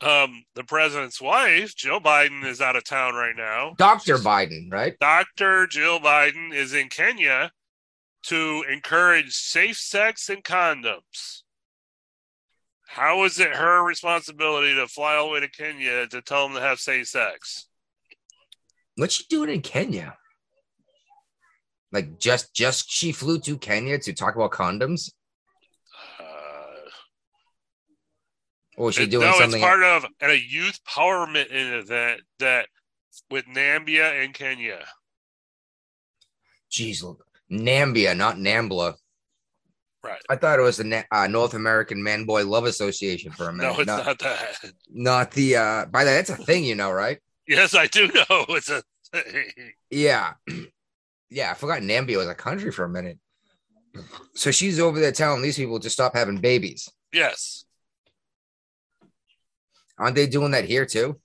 Um, the president's wife, Jill Biden, is out of town right now. Doctor Biden, right? Dr. Jill Biden is in Kenya to encourage safe sex and condoms. How is it her responsibility to fly all the way to Kenya to tell them to have safe sex? What's she doing in Kenya? Like just just she flew to Kenya to talk about condoms, Uh, or was she it- doing no, something? it's part of a youth empowerment event that with Nambia and Kenya. Jeez, look, Nambia, not Nambla. Right. I thought it was the uh, North American Man Boy Love Association for a minute. No, it's not, not that. not the. uh By the way, that's a thing, you know, right? Yes, I do know it's a thing. Yeah. Yeah, I forgot Nambia was a country for a minute. So she's over there telling these people to stop having babies. Yes. Aren't they doing that here too?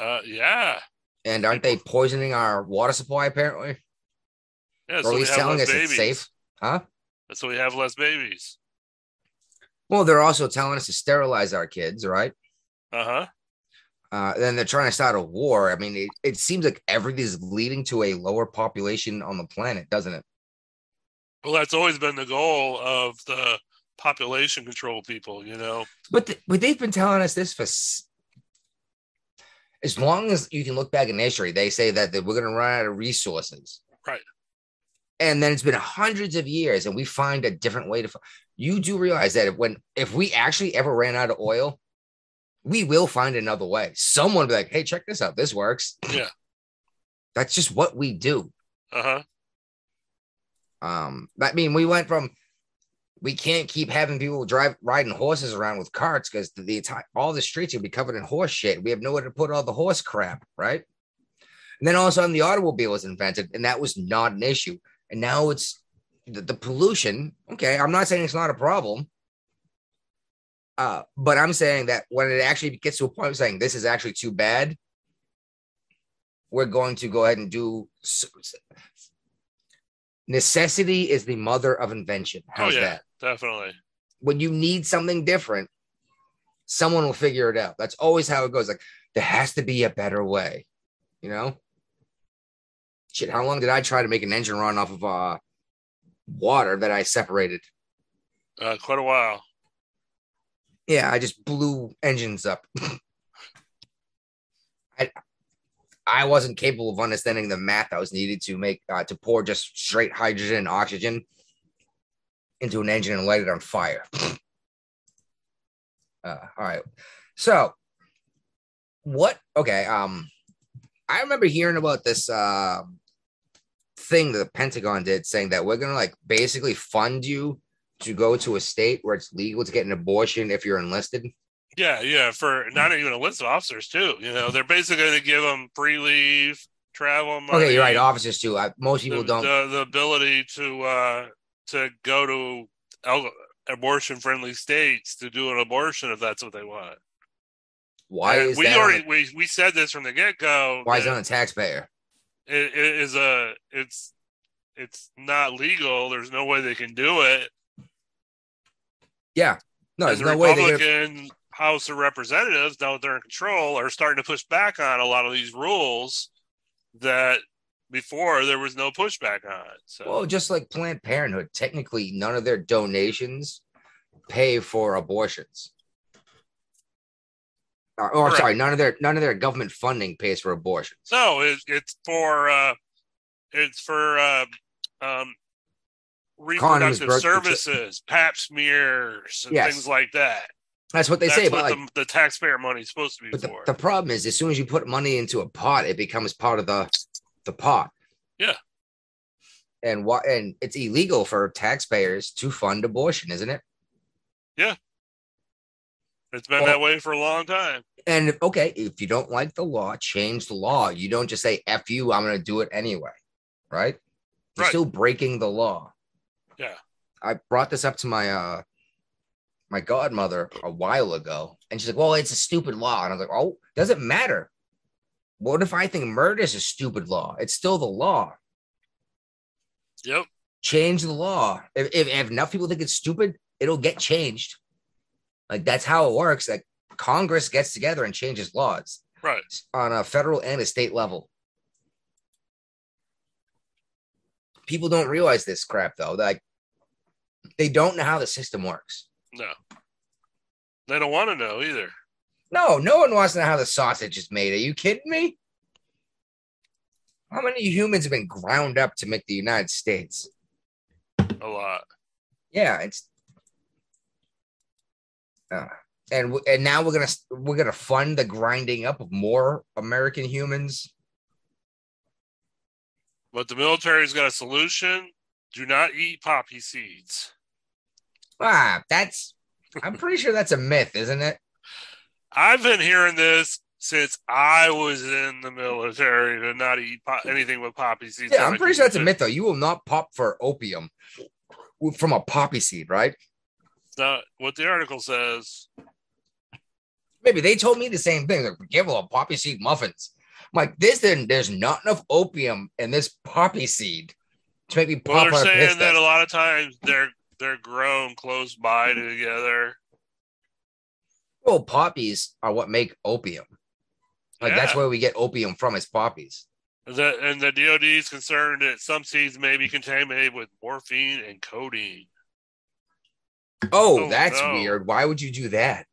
Uh, yeah. And aren't they poisoning our water supply apparently? Yeah. or So at we least telling us babies. it's safe? Huh? So we have less babies. Well, they're also telling us to sterilize our kids, right? Uh huh. Uh, then they're trying to start a war. I mean, it, it seems like everything is leading to a lower population on the planet, doesn't it? Well, that's always been the goal of the population control people. You know. But th- but they've been telling us this for s- as long as you can look back in history. They say that, that we're going to run out of resources, Right. And then it's been hundreds of years, and we find a different way to. F- you do realize that if when if we actually ever ran out of oil, we will find another way. Someone will be like, hey, check this out. This works. Yeah. That's just what we do. Uh huh. Um, I mean, we went from we can't keep having people drive riding horses around with carts because the, the entire all the streets will be covered in horse shit. We have nowhere to put all the horse crap, right? And then all of a sudden the automobile was invented, and that was not an issue. And now it's the, the pollution. Okay, I'm not saying it's not a problem. Uh, but I'm saying that when it actually gets to a point of saying this is actually too bad, we're going to go ahead and do necessity is the mother of invention. Oh How's yeah, that? definitely. When you need something different, someone will figure it out. That's always how it goes. Like there has to be a better way, you know? Shit, how long did I try to make an engine run off of uh water that I separated? Uh, quite a while. Yeah, I just blew engines up. I I wasn't capable of understanding the math that was needed to make uh, to pour just straight hydrogen and oxygen into an engine and light it on fire. uh, all right, so what? Okay, um, I remember hearing about this uh, thing that the Pentagon did, saying that we're gonna like basically fund you to go to a state where it's legal to get an abortion if you're enlisted. Yeah, yeah. For not even enlisted officers too. You know, they're basically going to give them free leave, travel. Money, Okay, you're right. Officers too. I, most people the, don't. The, the ability to uh to go to abortion friendly states to do an abortion if that's what they want. why And is we that? already on we, we said this from the get go. why is it on the taxpayer? It, it is a it's it's not legal. There's no way they can do it. Yeah. No, there's the no way they're. Republican House of Representatives, now that they're in control, are starting to push back on a lot of these rules that before there was no pushback on. So Well, just like Planned Parenthood, technically none of their donations pay for abortions. Or, or sorry, none of their none of their government funding pays for abortions. no, it, it's for uh, it's for uh, um, reproductive birth control- services, Pap smears, and Yes. things like that. That's what they That's say. But, what like, the, the taxpayer money is supposed to be but the, for. the problem is, as soon as you put money into a pot, it becomes part of the the pot. Yeah. And what? And it's illegal for taxpayers to fund abortion, isn't it? It's been well- that way for a long time. And okay, if you don't like the law, change the law. You don't just say "f you," I'm going to do it anyway, right? You're Right. still breaking the law. Yeah. I brought this up to my uh my godmother a while ago, and she's like, "Well, it's a stupid law," and I was like, "Oh, doesn't matter. What if I think murder is a stupid law? It's still the law. Yep. Change the law. If, if, if enough people think it's stupid, it'll get changed. Like that's how it works. Like Congress gets together and changes laws Right. on a federal and a state level. People don't realize this crap though. Like they don't know how the system works. No. They don't want to know either. No, no one wants to know how the sausage is made. Are you kidding me? How many humans have been ground up to make the United States? A lot. Yeah, it's uh, and and now we're gonna we're gonna fund the grinding up of more American humans. But the military's got a solution. Do not eat poppy seeds. Ah, that's I'm pretty sure that's a myth, isn't it? I've been hearing this since I was in the military to not eat anything with poppy seeds. Yeah, I'm pretty sure that's a myth though. You will not pop for opium from a poppy seed, right? Not what the article says. Maybe they told me the same thing. Like, careful of poppy seed muffins. I'm like, this then there's not enough opium in this poppy seed to make me Well, pop they're a piss saying that a lot of times they're they're grown close by together. Well, poppies are what make opium. Like that's where we get opium from is poppies. The, and the DoD is concerned that some seeds may be contaminated with morphine and codeine. Oh, Oh, that's no. weird. Why would you do that?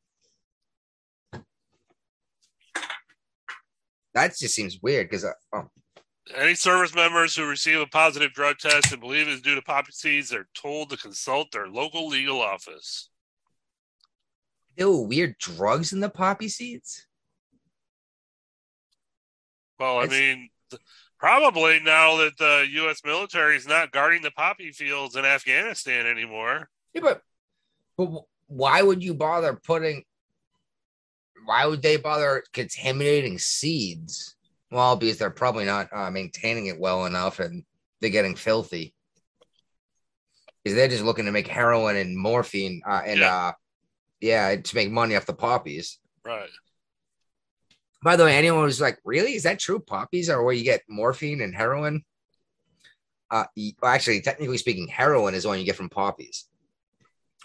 That just seems weird because uh, oh, Any service members who receive a positive drug test and believe it is due to poppy seeds are told to consult their local legal office. There were weird drugs in the poppy seeds. Well, I mean, probably now that the U.S. military is not guarding the poppy fields in Afghanistan anymore. Yeah, but but why would you bother putting? Why would they bother contaminating seeds? Well, because they're probably not uh, maintaining it well enough, and they're getting filthy. Because they're just looking to make heroin and morphine, uh, and Yeah. uh, yeah, to make money off the poppies. Right. By the way, anyone who's like, really, is that true? Poppies are where you get morphine and heroin. Uh, well, actually, technically speaking, heroin is the one you get from poppies.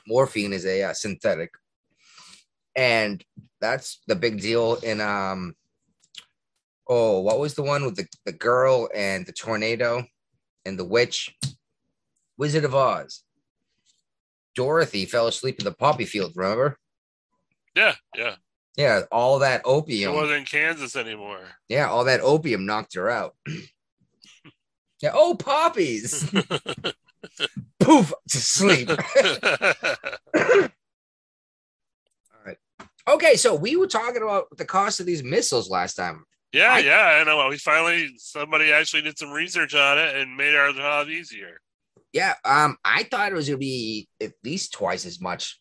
Morphine is a uh, synthetic, and that's the big deal in um. Oh, what was the one with the, the girl and the tornado and the witch? Wizard of Oz. Dorothy fell asleep in the poppy field. Remember? Yeah. Yeah. Yeah, all that opium. wasn't in Kansas anymore. Yeah, all that opium knocked her out. yeah. Oh, poppies. Poof to sleep. All right. Okay, so we were talking about the cost of these missiles last time. yeah. I- yeah. I know. We finally somebody actually did some research on it and made our job easier. Yeah. Um, I thought it was gonna be at least twice as much.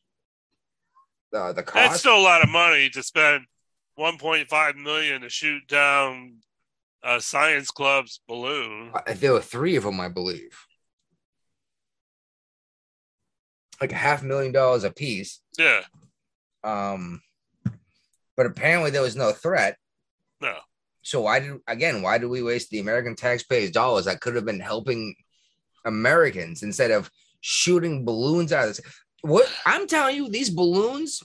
Uh, the That's still a lot of money to spend 1.5 million to shoot down a science club's balloon. Uh, there were three of them, I believe. Like a half million dollars a piece. Yeah. Um, but apparently there was no threat. No. So why did again? Why did we waste the American taxpayers' dollars that could have been helping Americans instead of shooting balloons out of this? What I'm telling you, these balloons.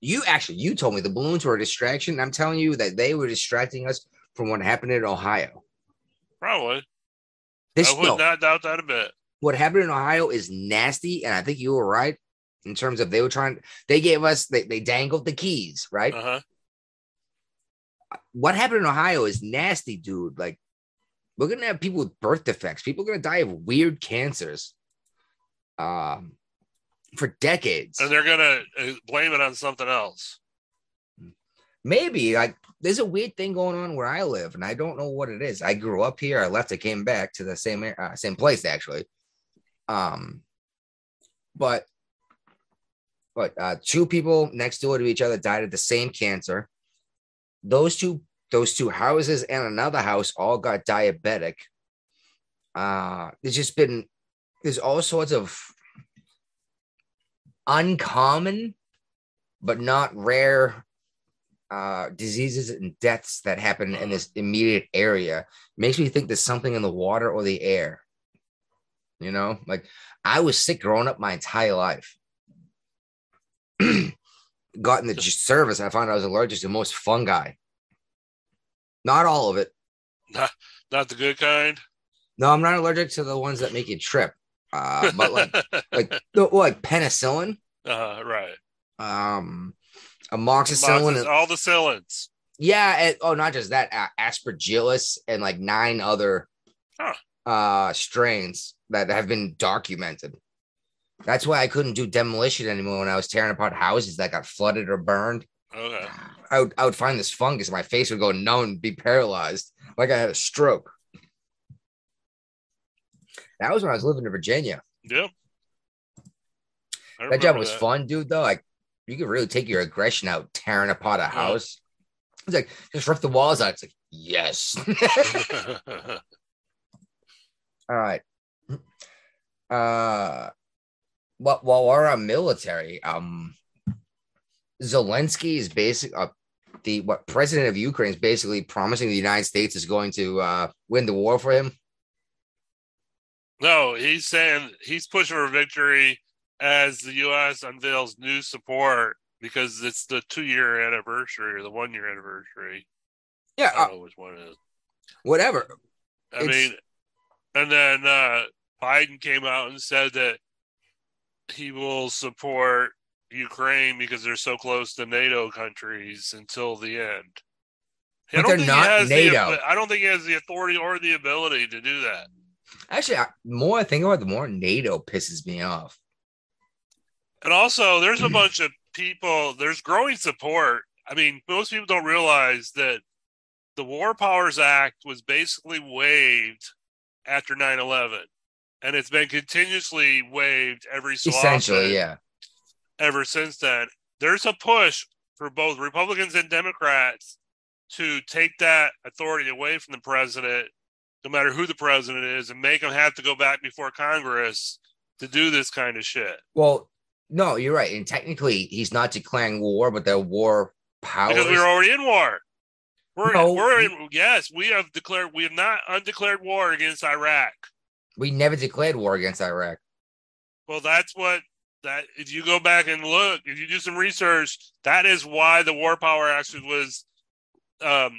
You actually, you told me the balloons were a distraction. I'm telling you that they were distracting us from what happened in Ohio. Probably. This I would no, not doubt that a bit. What happened in Ohio is nasty, and I think you were right in terms of they were trying. They gave us they, they dangled the keys, right? Uh huh. what happened in Ohio is nasty, dude. Like, we're gonna have people with birth defects. People are gonna die of weird cancers, um, for decades. And they're gonna uh, blame it on something else. Maybe like there's a weird thing going on where I live, and I don't know what it is. I grew up here. I left. I came back to the same uh, same place actually. Um, but but uh, two people next door to each other died of the same cancer. Those two those two houses and another house all got diabetic. Uh, there's just been there's all sorts of uncommon but not rare uh, diseases and deaths that happen in this immediate area makes me think there's something in the water or the air. You know, like I was sick growing up my entire life. Got in the service, I found I was allergic to the most fungi. Not all of it. Not the good kind. No, I'm not allergic to the ones that make you trip. Uh, but like like like penicillin, uh, right. um, amoxicillin, and- all the cylinders. Yeah, and, oh, not just that, uh, aspergillus and like nine other Huh. Uh strains that have been documented. That's why I couldn't do demolition anymore when I was tearing apart houses that got flooded or burned. Okay. I would, I would find this fungus, my face would go numb and be paralyzed, like I had a stroke. That was when I was living in Virginia. Yep. I That job was that. fun, dude. Though, like you could really take your aggression out tearing apart a house. It's like just rip the walls out. It's like yes. All right. Uh, what while we're on military, um, Zelensky is basic. Uh, the what president of Ukraine is basically promising the United States is going to uh win the war for him. no, he's saying he's pushing for victory as the U.S. unveils new support because it's the two-year anniversary or the one-year anniversary. Yeah, I uh, don't know which one it is. whatever. I It's- mean, and then uh, Biden came out and said that he will support Ukraine because they're so close to NATO countries until the end. I But don't they're think he not has the- NATO. I don't think he has the authority or the ability to do that. Actually, I, more I think about it, the more NATO pisses me off. And also, there's a bunch of people, there's growing support. I mean, most people don't realize that the War Powers Act was basically waived after 9 11. And it's been continuously waived every so Essentially, often yeah. ever since then. There's a push for both Republicans and Democrats to take that authority away from the president, no matter who the president is, and make him have to go back before Congress to do this kind of shit. Well, no, you're right. And technically, he's not declaring war, but the war powers. Because we were already in war. We're, No. we're in, yes, we have declared, we have not undeclared war against Iraq. we never declared war against Iraq. Well, that's what that if you go back and look, if you do some research, that is why the War Power Act was um,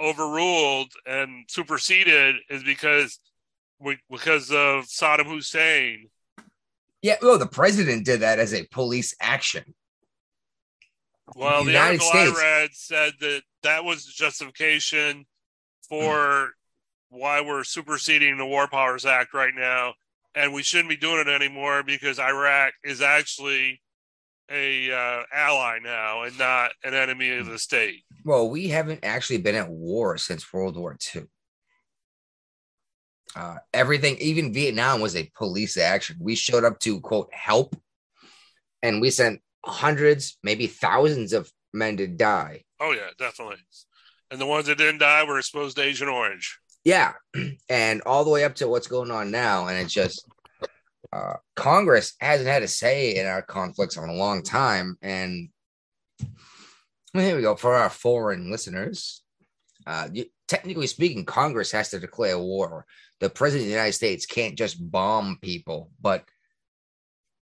overruled and superseded, is because we, because of Saddam Hussein. Yeah, well, the president did that as a police action. Well, the United article States. I read said that that was the justification for why we're superseding the War Powers Act right now, and we shouldn't be doing it anymore because Iraq is actually a uh, ally now and not an enemy of the state. Well, we haven't actually been at war since World War II. Uh, everything, even Vietnam, was a police action. We showed up to quote help, and we sent hundreds, maybe thousands of men to die. Oh yeah, definitely. And the ones that didn't die were exposed to Agent Orange. Yeah, and all the way up to what's going on now, and it's just uh, Congress hasn't had a say in our conflicts in a long time. And well, here we go for our foreign listeners. Uh, you, technically speaking, Congress has to declare war. The president of the United States can't just bomb people, but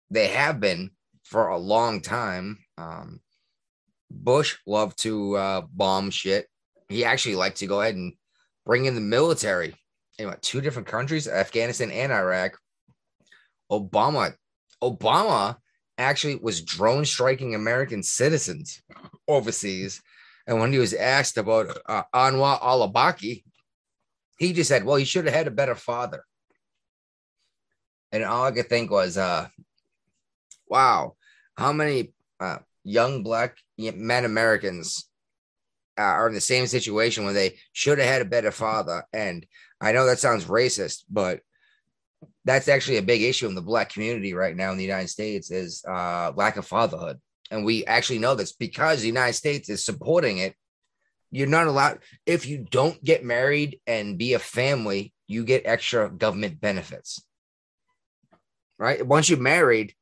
they have been for a long time. Um, Bush loved to uh, bomb shit. He actually liked to go ahead and bring in the military in two different countries, Afghanistan and Iraq. Obama, Obama actually was drone striking American citizens overseas. And when he was asked about uh, Anwar al-Awlaki, he just said, well, he should have had a better father. And all I could think was, uh, wow, how many uh, young black men Americans uh, are in the same situation where they should have had a better father. And I know that sounds racist, but that's actually a big issue in the black community right now in the United States is uh, lack of fatherhood. And we actually know this because the United States is supporting it. You're not allowed, if you don't get married and be a family, you get extra government benefits. Right? Once you're married,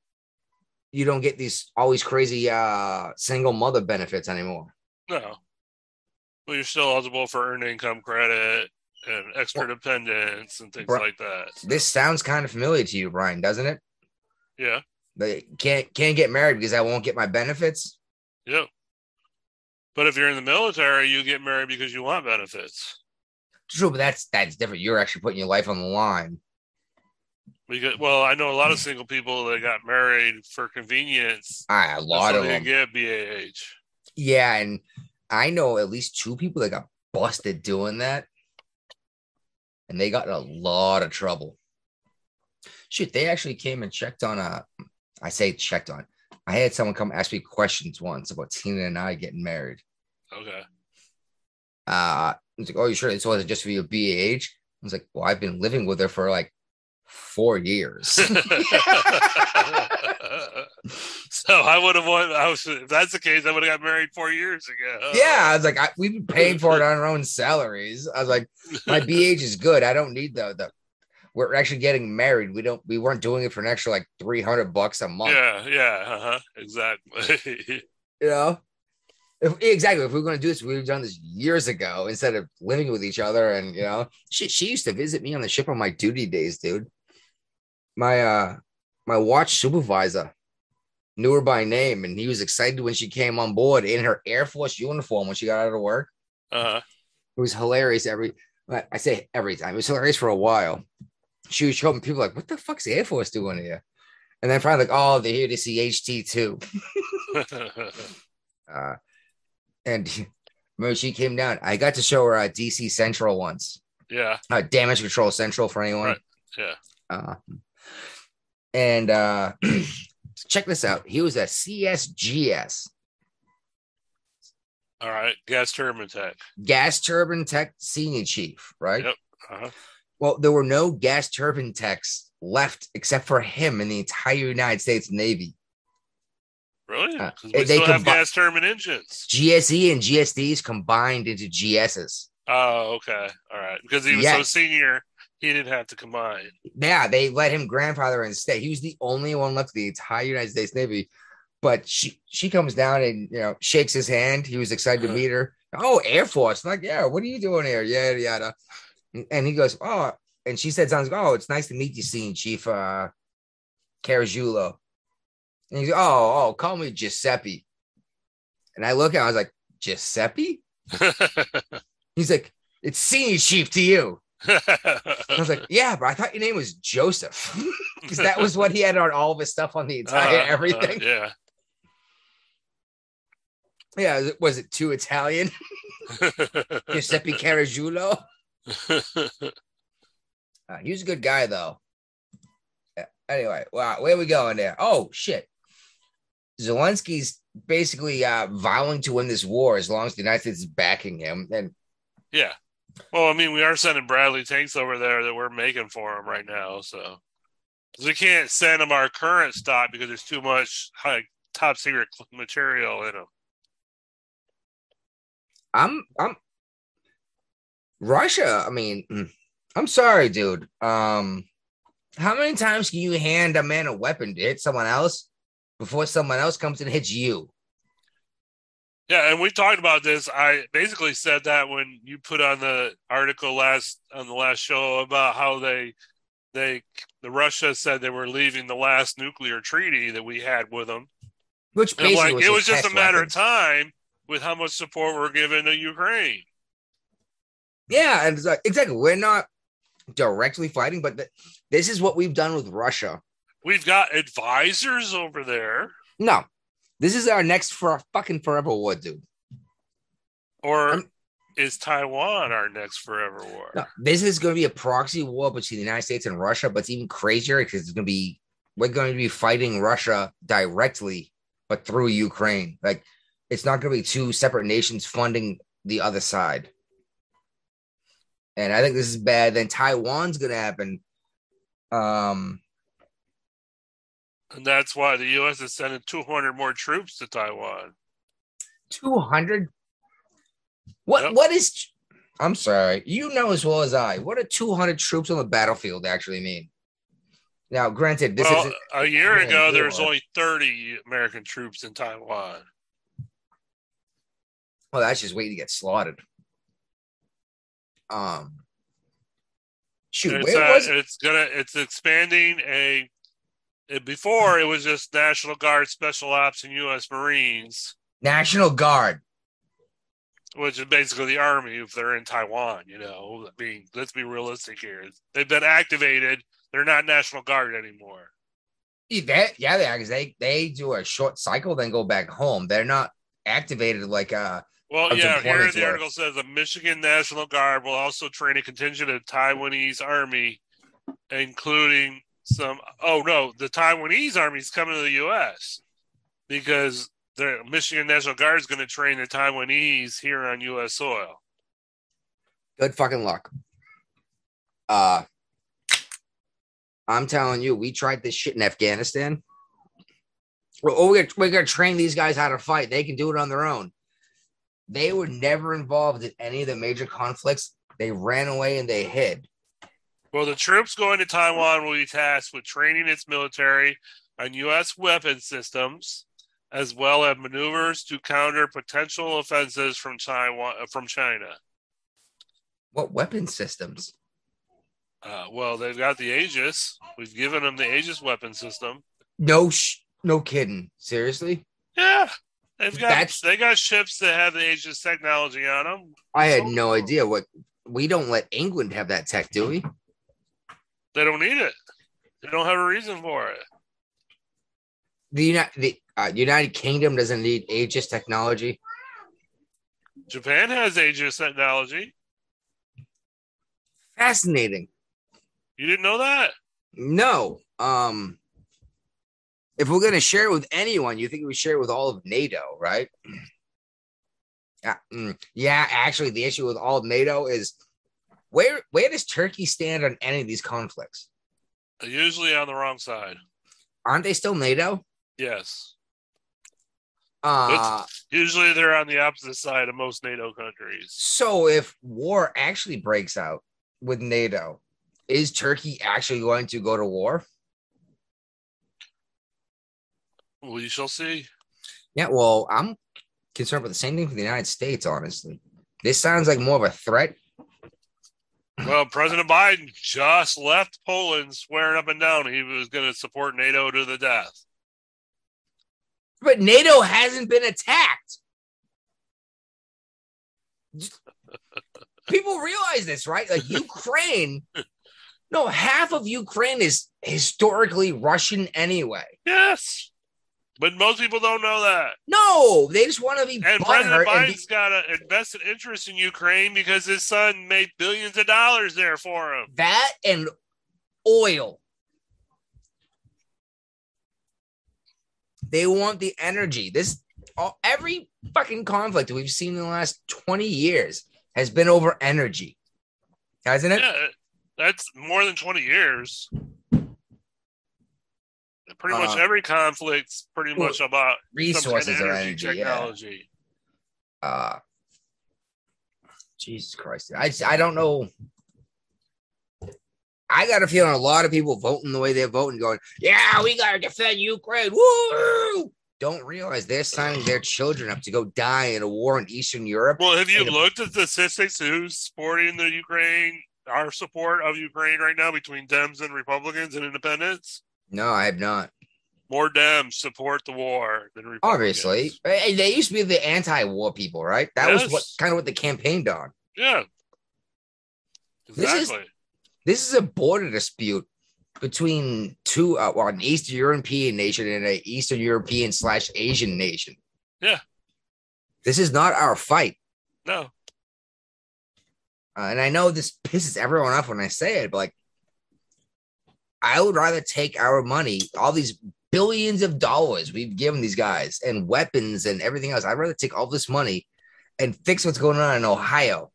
you don't get these always crazy uh single mother benefits anymore. No. But you're still eligible for earned income credit and extra dependents and things like that. This sounds kind of familiar to you, Brian, doesn't it? Yeah. They can't can't get married because I won't get my benefits. Yeah. But if you're in the military, you get married because you want benefits. True, but that's that's different. You're actually putting your life on the line. Because well, I know a lot of single people that got married for convenience. A lot of them. get BAH. Yeah, and I know at least two people that got busted doing that, and they got in a lot of trouble. Shoot, they actually came and checked on a. I say checked on. I had someone come ask me questions once about Tina and I getting married. Okay. Uh, it's like, oh, you sure this wasn't just for your BAH? I was like, well, I've been living with her for like four years. so I would have won. I was, if that's the case, I would have got married four years ago. yeah, I was like, I, we've been paying for it on our own salaries. I was like, my BH is good. I don't need the the. We're actually getting married. We don't. We weren't doing it for an extra like three hundred bucks a month. Yeah, yeah, uh-huh, exactly. You know, if, exactly. If we were going to do this, we would have done this years ago instead of living with each other. And you know, she she used to visit me on the ship on my duty days, dude. My uh, my watch supervisor knew her by name, and he was excited when she came on board in her Air Force uniform when she got out of work. uh-huh. It was hilarious every I I say every time. It was hilarious for a while. She was showing people like, what the fuck's the Air Force doing here? And then finally, like, oh, they're here to see HT2. Uh, and when she came down. I got to show her uh, DC Central once. yeah, Uh, Damage Control Central for anyone. Right. yeah. Uh, and uh, check this out. He was a CSGS, All right, gas turbine tech. gas turbine tech senior chief, right? Yep. Uh-huh. Well, there were no gas turbine techs left except for him in the entire United States Navy. Really? Uh, 'Cause they we still have combi- gas turbine engines. GSE and GSDs combined into GSs. Oh, okay. All right. Because he was so senior, he didn't have to combine. Yeah, they let him grandfather instead. He was the only one left the entire United States Navy. But she she comes down and you know shakes his hand. He was excited to meet her. Oh, Air Force. I'm like, yeah, what are you doing here? Yada yada. And he goes, Oh, and she said something, oh, it's nice to meet you, Scene Chief uh Carajulo. And he's oh, oh, call me Giuseppe. And I look at him, I was like, Giuseppe? He's like, it's senior chief to you. I was like, yeah, but I thought your name was Joseph. Because that was what he had on all of his stuff on the entire Uh, uh, everything. yeah. yeah, was it, too Italian? Giuseppe Carajulo. Uh, he was a good guy though. Anyway, wow, where are we going there? Oh shit. Zelensky's basically uh vowing to win this war as long as the United States is backing him. And yeah. Well, I mean, we are sending Bradley tanks over there that we're making for him right now. so we can't send them our current stock because there's too much high top secret material in them. I'm I'm Russia. I mean, mm, I'm sorry, dude. Um, how many times can you hand a man a weapon to hit someone else before someone else comes and hits you? Yeah, and we talked about this. I basically said that when you put on the article last on the last show about how they they the Russia said they were leaving the last nuclear treaty that we had with them. Which basically like it was just a matter weapons. of time with how much support we're giving to Ukraine. Yeah, and exactly. We're not directly fighting, but th- this is what we've done with Russia. We've got advisors over there, No, this is our next for fucking forever war, dude. or I'm- is Taiwan our next forever war? No, this is going to be a proxy war between the United States and Russia, but it's even crazier because it's going to be we're going to be fighting Russia directly, but through Ukraine. Like it's not going to be two separate nations funding the other side. And I think this is bad. Then Taiwan's going to happen. Um, And that's why the U.S. is sending 200 more troops to Taiwan. two hundred. What? Yep. What is? I'm sorry. You know as well as I. What do 200 troops on the battlefield actually mean? Now, granted, this well, is a year ago, there was only 30 American troops in Taiwan. Well, that's just waiting to get slaughtered. Um, shoot, It's, where uh, was it? it's gonna it's expanding a. before it was just National Guard, Special Ops, and U.S. Marines, National Guard. which is basically the army if they're in Taiwan. You know, I mean, let's be realistic here. They've been activated. They're not National Guard anymore. Yeah, they, yeah, they because they they do a short cycle, then go back home. They're not activated like uh. Well, yeah, here the article says the Michigan National Guard will also train a contingent of Taiwanese army, including some. Oh no, the Taiwanese army is coming to the U.S. because the Michigan National Guard is going to train the Taiwanese here on U.S. soil. Good fucking luck. Uh, I'm telling you, we tried this shit in Afghanistan. Oh, we're, we're gonna train these guys how to fight. They can do it on their own. They were never involved in any of the major conflicts. They ran away and they hid. Well, the troops going to Taiwan will be tasked with training its military on U.S. weapon systems, as well as maneuvers to counter potential offenses from Taiwan from China. What weapon systems? Uh, well, they've got the Aegis. We've given them the Aegis weapon system. No, sh- no kidding. Seriously, Yeah, they've got That's- they got ships that have the Aegis technology on them. I had So- no idea what. We don't let England have that tech, do we? They don't need it. They don't have a reason for it. The United the uh, United Kingdom doesn't need Aegis technology. Japan has Aegis technology. Fascinating. You didn't know that? No. Um if we're gonna share it with anyone, you think we share it with all of NATO, right? Yeah, mm, yeah. Actually, the issue with all of NATO is where where does Turkey stand on any of these conflicts? Usually on the wrong side. Aren't they still NATO? Yes. Uh, Usually they're on the opposite side of most NATO countries. so if war actually breaks out with NATO, is Turkey actually going to go to war? We shall see. Yeah, well, I'm concerned with the same thing for the United States, honestly. This sounds like more of a threat. Well, President Biden just left Poland swearing up and down he was going to support NATO to the death. But NATO hasn't been attacked. People realize this, right? Like Ukraine, no, half of Ukraine is historically Russian anyway. Yes. But most people don't know that. No, they just want to be And President and be- Biden's got an invested interest in Ukraine because his son made billions of dollars there for him. that and oil. They want the energy. This all, every fucking conflict that we've seen in the last 20 years has been over energy. Hasn't it? Yeah, that's more than 20 years. Pretty much Uh, every conflict's pretty well, much about some kind of Resources or energy. Yeah. technology. Uh Jesus Christ. I I don't know. I got a feeling a lot of people voting the way they're voting, going, yeah, we got to defend Ukraine. Woo! Don't realize they're signing their children up to go die in a war in Eastern Europe. Well, have you looked at the statistics who's supporting the Ukraine, our support of Ukraine right now between Dems and Republicans and independents? No, I have not. More Dems support the war than Republicans. Obviously, Hey, they used to be the anti-war people, right? That was what kind of what they campaigned on. Yeah. This is- Exactly. This is a border dispute between two, uh, well, an Eastern European nation and an Eastern European slash Asian nation. Yeah. This is not our fight. No. Uh, and I know this pisses everyone off when I say it, but like, I would rather take our money, all these billions of dollars we've given these guys and weapons and everything else. I'd rather take all this money and fix what's going on in Ohio.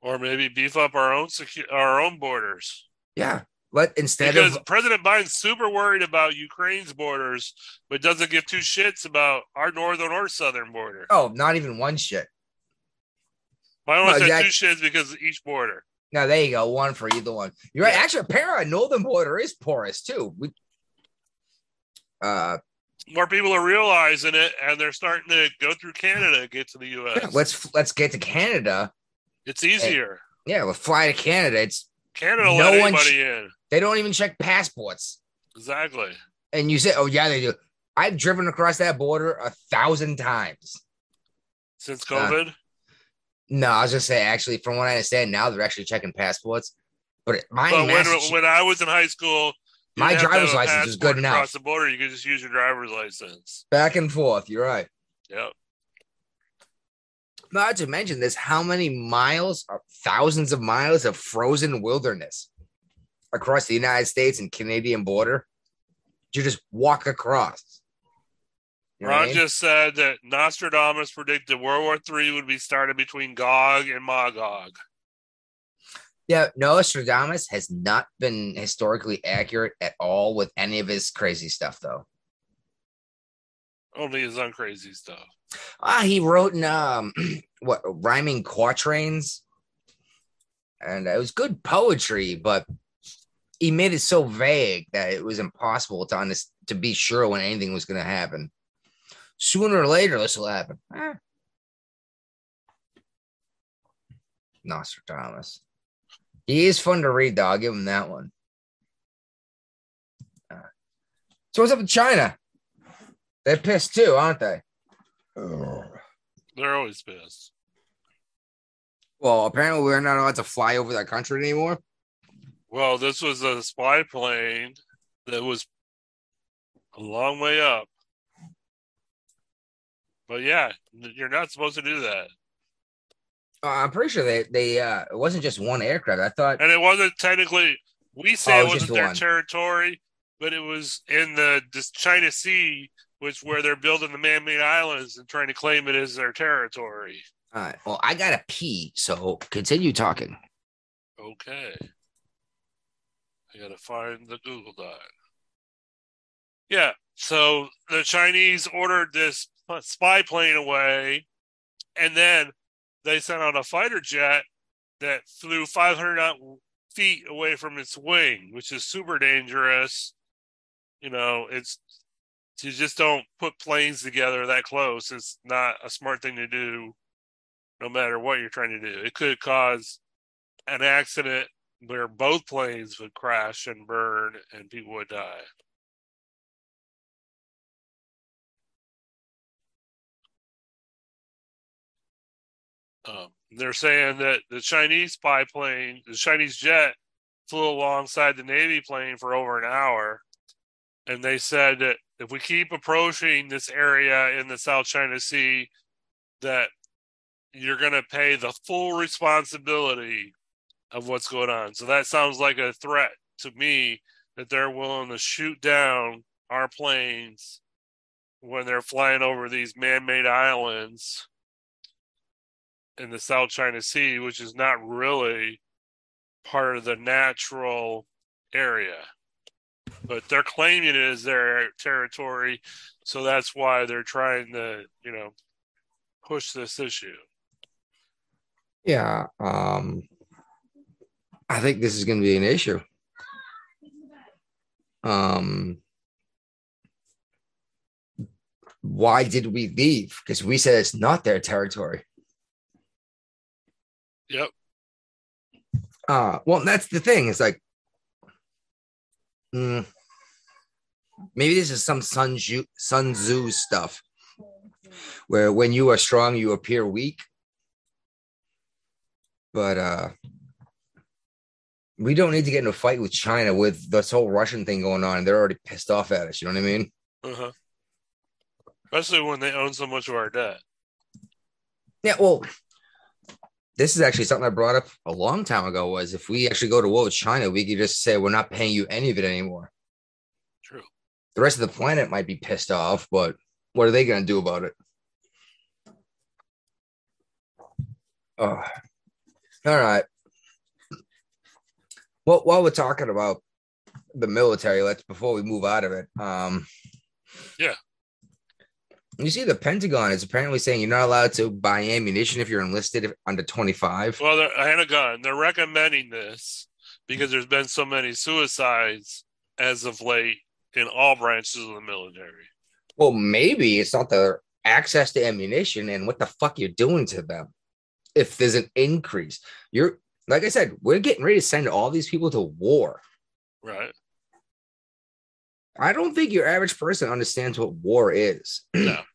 Or maybe beef up our own secu- our own borders. Yeah. But instead because of, President Biden's super worried about Ukraine's borders, but doesn't give two shits about our northern or southern border. oh, not even one shit. I only No, said exact- two shits because of each border. Now there you go, one for either one. You're right. Yeah. Actually, apparently, our northern border is porous too. We, uh, More people are realizing it, and they're starting to go through Canada to get to the U.S. yeah, let's let's get to Canada. it's easier. Yeah, we'll fly to Canada. It's Canada no let one anybody sh- in. they don't even check passports. Exactly. And you say, oh yeah, they do. I've driven across that border a thousand times. Since Uh, COVID, No, I was just say actually, from what I understand now, they're actually checking passports. But my but when, when I was in high school, My didn't have to driver's license was good enough. Across the border, you could just use your driver's license. back and forth. You're right. Yep. Not to mention this, how many miles, or thousands of miles of frozen wilderness across the United States and Canadian border? You just walk across. You know what I Ron mean? just said that Nostradamus predicted World War III would be started between Gog and Magog. yeah, Nostradamus has not been historically accurate at all with any of his crazy stuff, though. Only his uncrazy stuff. Ah, he wrote in um what rhyming quatrains, and it was good poetry, but he made it so vague that it was impossible to understand to be sure when anything was going to happen. Sooner or later, this will happen. Eh. Nostradamus. He is fun to read, though. I'll give him that one. Uh, so what's up with China? They're pissed too, aren't they? They're always pissed. Well, apparently we're not allowed to fly over that country anymore. Well, this was a spy plane that was a long way up. But yeah, you're not supposed to do that. Uh, I'm pretty sure they they uh it wasn't just one aircraft. I thought And it wasn't technically we say Oh, it wasn't their one. territory, but it was in the this China Sea, which where they're building the man-made islands and trying to claim it as their territory. All right. Well, I gotta pee, so continue talking. Okay. I gotta find the Google Doc. Yeah, so the Chinese ordered this spy plane away, and then they sent out a fighter jet that flew 500 feet away from its wing, which is super dangerous. You know, it's you just don't put planes together that close. It's not a smart thing to do, no matter what you're trying to do. It could cause an accident where both planes would crash and burn and people would die. Um, they're saying that the Chinese spy plane, the Chinese jet, flew alongside the Navy plane for over an hour. And they said that if we keep approaching this area in the South China Sea, that you're going to pay the full responsibility of what's going on. So that sounds like a threat to me that they're willing to shoot down our planes when they're flying over these man made islands in the South China Sea, which is not really part of the natural area. But they're claiming it as their territory, so that's why they're trying to, you know, push this issue. Yeah. Um I think this is gonna be an issue. Um why did we leave? Because we said it's not their territory. Yep. Uh, well, that's the thing. It's like, mm, maybe this is some Sun Tzu, Sun Tzu stuff, where when you are strong, you appear weak. But uh, we don't need to get in a fight with China with this whole Russian thing going on. They're already pissed off at us. You know what I mean? Uh-huh. Especially when they own so much of our debt. Yeah. Well, this is actually something I brought up a long time ago was if we actually go to war with China, we could just say we're not paying you any of it anymore. True. The rest of the planet might be pissed off, but what are they going to do about it? Oh. All right. Well, while we're talking about the military, let's before we move out of it. Um, yeah. You see, the Pentagon is apparently saying you're not allowed to buy ammunition if you're enlisted if under 25. Well, a gun. They're recommending this because there's been so many suicides as of late in all branches of the military. Well, maybe it's not the access to ammunition and what the fuck you're doing to them. If there's an increase, you're like I said, we're getting ready to send all these people to war. Right. I don't think your average person understands what war is. No.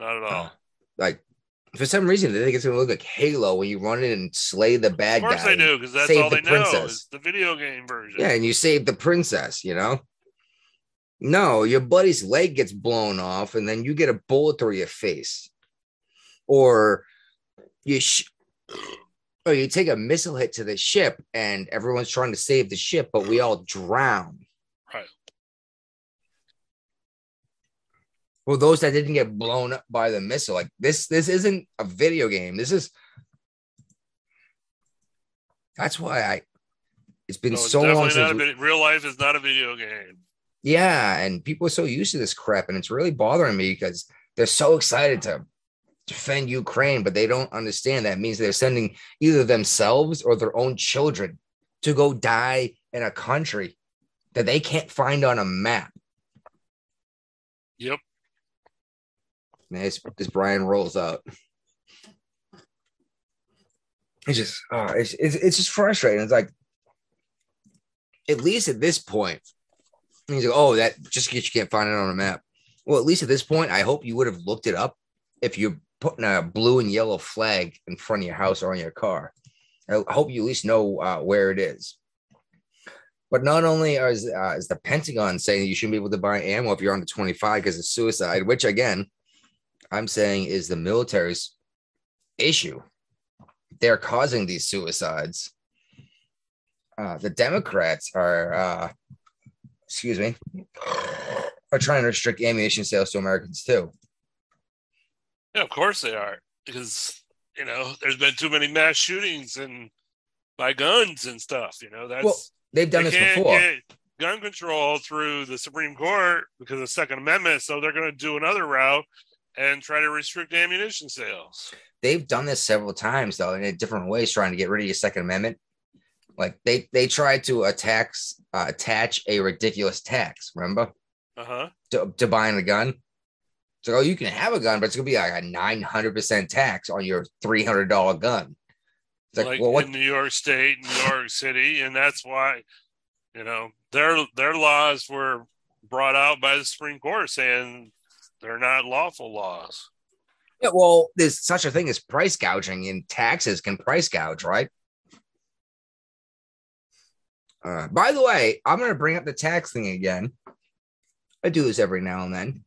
Not at all. like for some reason they think it's gonna look like Halo when you run in and slay the bad guy. Of course guy. they do, because that's all the they know princess. is the video game version. Yeah, and you save the princess, you know? No, your buddy's leg gets blown off and then you get a bullet through your face. Or you sh- or you take a missile hit to the ship and everyone's trying to save the ship, but we all drown. Right. Well, those that didn't get blown up by the missile, like this, this isn't a video game. This is that's why I it's been No, it's so long since we- real life is not a video game. Yeah, and people are so used to this crap, and it's really bothering me because they're so excited to defend Ukraine, but they don't understand that means they're sending either themselves or their own children to go die in a country that they can't find on a map. Yep. As, as Brian rolls out, it's just, oh, it's, it's it's just frustrating. It's like, at least at this point, he's like, oh, that just you can't find it on a map. Well, at least at this point, I hope you would have looked it up if you're putting a blue and yellow flag in front of your house or on your car. I hope you at least know uh, where it is. But not only is, uh, is the Pentagon saying you shouldn't be able to buy ammo if you're under 25 because of suicide, which again, I'm saying is the military's issue. They're causing these suicides. Uh, the Democrats are uh, excuse me, are trying to restrict ammunition sales to Americans too. Yeah, of course they are, because you know there's been too many mass shootings and by guns and stuff. You know that's Well, They've done they this before. gun control through the Supreme Court because of the Second Amendment, so they're going to do another route and try to restrict ammunition sales. They've done this several times though, in different ways, trying to get rid of your Second Amendment. Like they they tried to attack uh, attach a ridiculous tax. Remember Uh huh. to, to buying a gun. So oh, you can have a gun, but it's gonna be like a nine hundred percent tax on your three hundred dollar gun. It's like, like well, what? in New York State, and New York City, and that's why you know their their laws were brought out by the Supreme Court saying they're not lawful laws. Yeah, well, there's such a thing as price gouging, and taxes can price gouge, right? Uh, by the way, I'm going to bring up the tax thing again. I do this every now and then.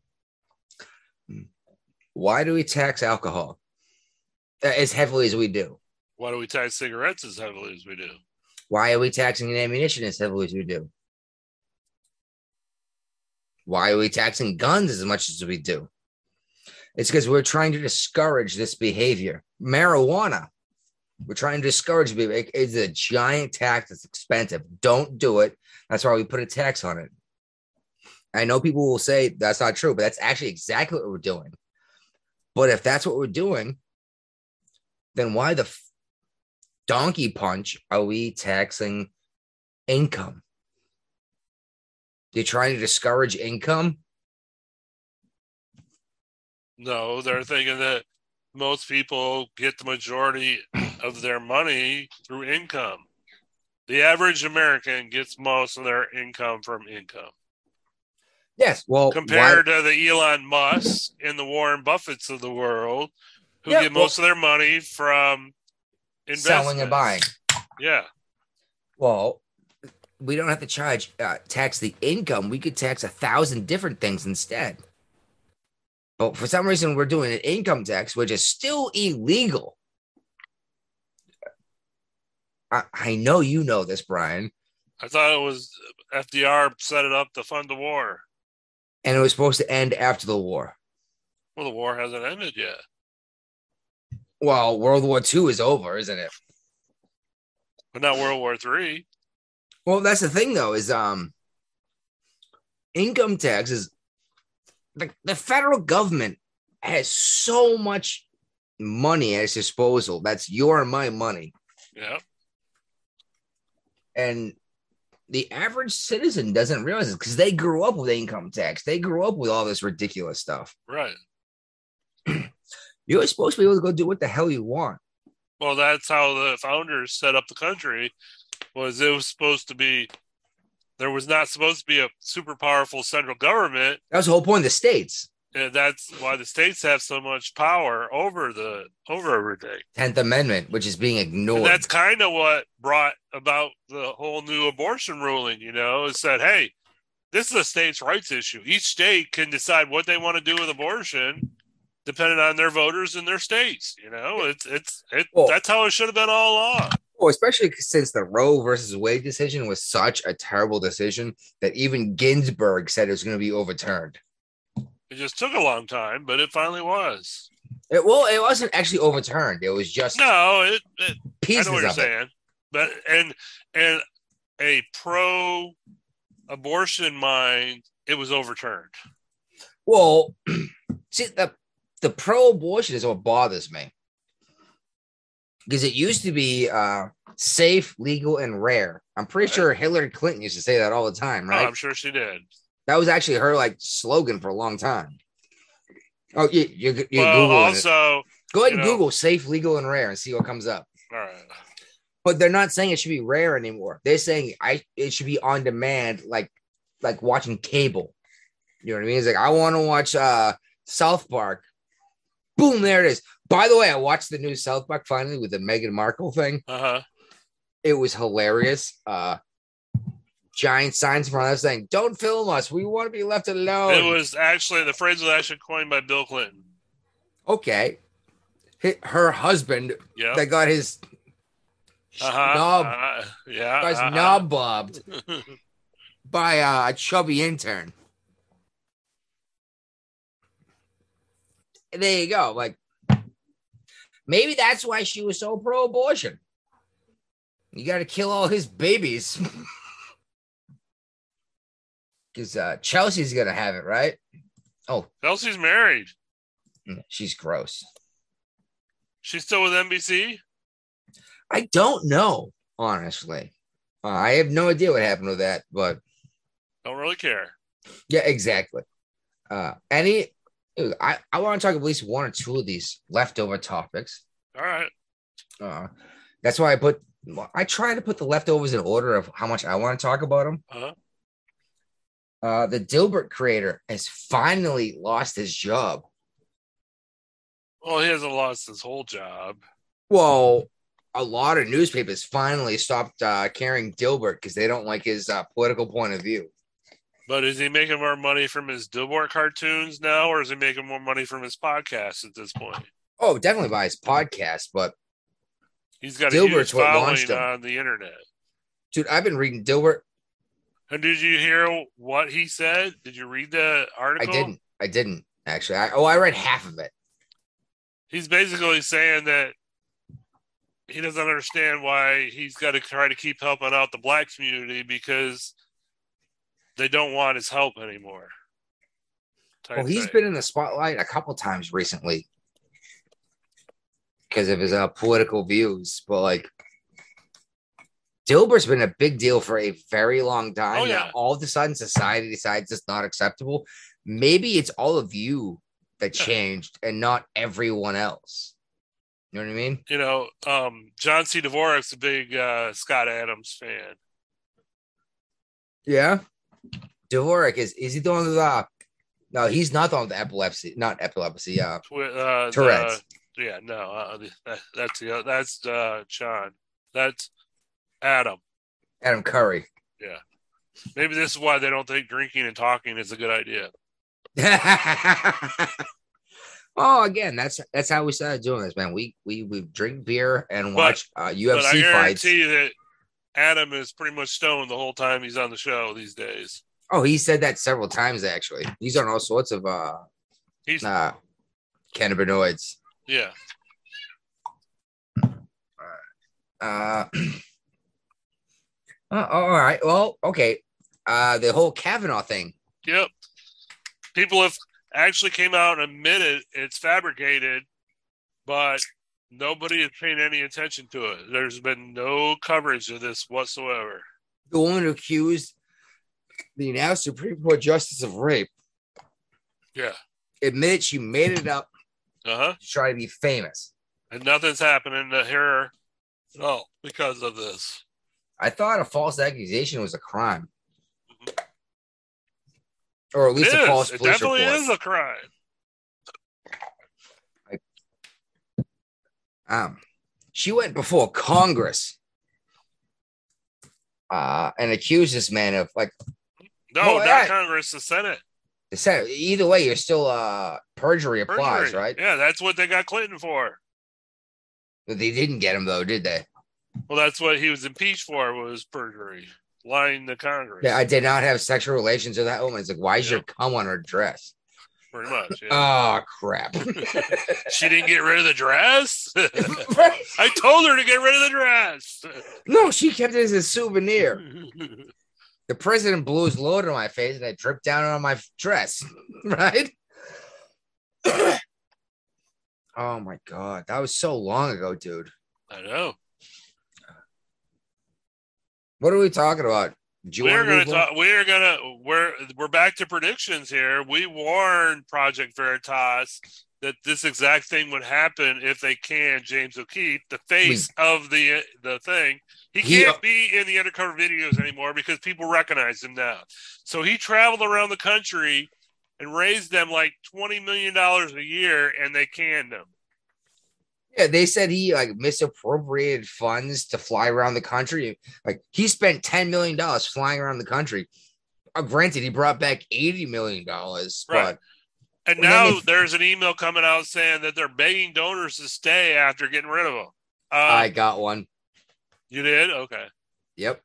Why do we tax alcohol Uh, as heavily as we do? Why do we tax cigarettes as heavily as we do? Why are we taxing ammunition as heavily as we do? Why are we taxing guns as much as we do? It's because we're trying to discourage this behavior. Marijuana, we're trying to discourage people. It- It's a giant tax. It's expensive. Don't do it. That's why we put a tax on it. I know people will say that's not true, but that's actually exactly what we're doing. But if that's what we're doing, then why the f- donkey punch are we taxing income? They're trying to discourage income. No, they're thinking that most people get the majority of their money through income. The average American gets most of their income from income. Yes. Well, compared why- to the Elon Musk and the Warren Buffetts of the world, who Yeah, get most of their money from selling and buying. Yeah, Well, we don't have to charge uh, tax the income. We could tax a thousand different things instead. But for some reason, we're doing an income tax, which is still illegal. I, I know you know this, Brian, I thought it was FDR set it up to fund the war. and it was supposed to end after the war. Well, the war hasn't ended yet. Well, World War II is over, isn't it? But not World War Three. Well, that's the thing, though, is um, income tax is the, the federal government has so much money at its disposal. That's your and my money. Yeah, And the average citizen doesn't realize it because they grew up with income tax. They grew up with all this ridiculous stuff. right. You're supposed to be able to go do what the hell you want. Well, that's how the founders set up the country. Was it was supposed to be there was not supposed to be a super powerful central government That was the whole point of the states. and that's why the states have so much power over the over everything. 10th Amendment, which is being ignored. And that's kind of what brought about the whole new abortion ruling, you know, it said, hey, this is a states' rights issue. Each state can decide what they want to do with abortion depending on their voters in their states. You know, it's it's it, Well- that's how it should have been all along. Well, especially since the Roe versus Wade decision was such a terrible decision that even Ginsburg said it was going to be overturned. It just took a long time, but it finally was. It, well, it wasn't actually overturned. It was just No, it, it I pieces know what you're of it. saying, but and and a pro abortion mind, it was overturned. Well, see, the the pro-abortion is what bothers me because it used to be uh, safe, legal, and rare. I'm pretty Right. sure Hillary Clinton used to say that all the time, Oh, right? I'm sure she did. that was actually her like slogan for a long time. Oh, you you you well, Google it. also, Go ahead and know- Google safe, legal, and rare and see what comes up. all right. But they're not saying it should be rare anymore. They're saying I it should be on demand, like like watching cable. You know what I mean? It's like I want to watch uh South Park. Boom, there it is. By the way, I watched the new South Park finally with the Meghan Markle thing. Uh huh. It was hilarious. Uh giant signs in front of us saying, Don't film us. We want to be left alone. It was actually the phrase was actually coined by Bill Clinton. okay. Her husband Yeah. that got his Uh-huh. knob Uh, yeah. guy's uh-huh. knob bobbed. by uh, a chubby intern. There you go. Like, maybe that's why she was so pro abortion. You got to kill all his babies. Because uh, Chelsea's going to have it, right? Oh, Chelsea's married. mm, she's gross. She's still with NBC. I don't know, honestly. Uh, I have no idea what happened with that, but Don't really care. yeah, exactly. Uh, any, I, I want to talk at least one or two of these leftover topics. All right. Uh, that's why I put, I try to put the leftovers in order of how much I want to talk about them. Uh-huh. Uh, the Dilbert creator has finally lost his job. Well, he hasn't lost his whole job. Well, a lot of newspapers finally stopped uh, carrying Dilbert because they don't like his uh, political point of view. But is he making more money from his Dilbert cartoons now, or is he making more money from his podcast at this point? Oh, definitely by his podcast, but He's got a Dilbert's what launched him. on the internet. dude, I've been reading Dilbert. And did you hear what he said? Did you read the article? I didn't. I didn't actually. I, oh, I read half of it. He's basically saying that he doesn't understand why he's got to try to keep helping out the black community because they don't want his help anymore. Well, he's thing. been in the spotlight a couple times recently because of his uh, political views, but like Dilbert's been a big deal for a very long time. Oh, Now, yeah. all of a sudden, society decides it's not acceptable. Maybe it's all of you that changed and not everyone else. You know what I mean? you know, um, John C. Dvorak's a big uh, Scott Adams fan. Yeah. Dvorak is is he the one with uh no, he's not the one with epilepsy, not epilepsy, uh Uh, Tourette's. the- yeah, no, uh, that, that's the that's uh, John. That's Adam. Adam Curry. Yeah. Maybe this is why they don't think drinking and talking is a good idea. oh, again, that's that's how we started doing this, man. We we we drink beer and But- watch uh, but I UFC fights. you that Adam is pretty much stoned the whole time he's on the show these days. Oh, he said that several times actually. He's on all sorts of uh, He's uh cannabinoids. yeah. Uh, uh, all right. Well, okay. Uh, the whole Kavanaugh thing. Yep. People have actually came out and admitted it's fabricated, but nobody is paying any attention to it. There's been no coverage of this whatsoever. The woman accused the now Supreme Court justice of rape Yeah. admitted she made it up Uh huh. to try to be famous. And nothing's happening to her at all because of this. I thought a false accusation was a crime, or at It least a is. false It police definitely report. is a crime. Um, she went before Congress uh, and accused this man of like No, not yeah. Congress, the Senate. the Senate. Either way, you're still uh, perjury applies, Perjury. right? Yeah, that's what they got Clinton for. But they didn't get him though, did they? Well, that's what he was impeached for was perjury, lying to Congress. Yeah, I did not have sexual relations with that woman. It's like, why is your cum on her dress? Pretty much. Yeah. Oh crap! she didn't get rid of the dress. I told her to get rid of the dress. no, she kept it as a souvenir. The president blew his load on my face, and I dripped down on my dress. Right? oh my god, that was so long ago, dude. I know. What are we talking about? We're gonna talk. We're gonna. We're we're back to predictions here. We warned Project Veritas that this exact thing would happen if they can. James O'Keefe, the face of the the thing, he He- can't be in the undercover videos anymore because people recognize him now. So he traveled around the country and raised them like twenty million dollars a year, and they canned him. Yeah, they said he like misappropriated funds to fly around the country. Like he spent ten million dollars flying around the country. Uh, granted, he brought back eighty million dollars, Right. And now they- there's an email coming out saying that they're begging donors to stay after getting rid of them. but Uh, I got one. you did okay. Yep.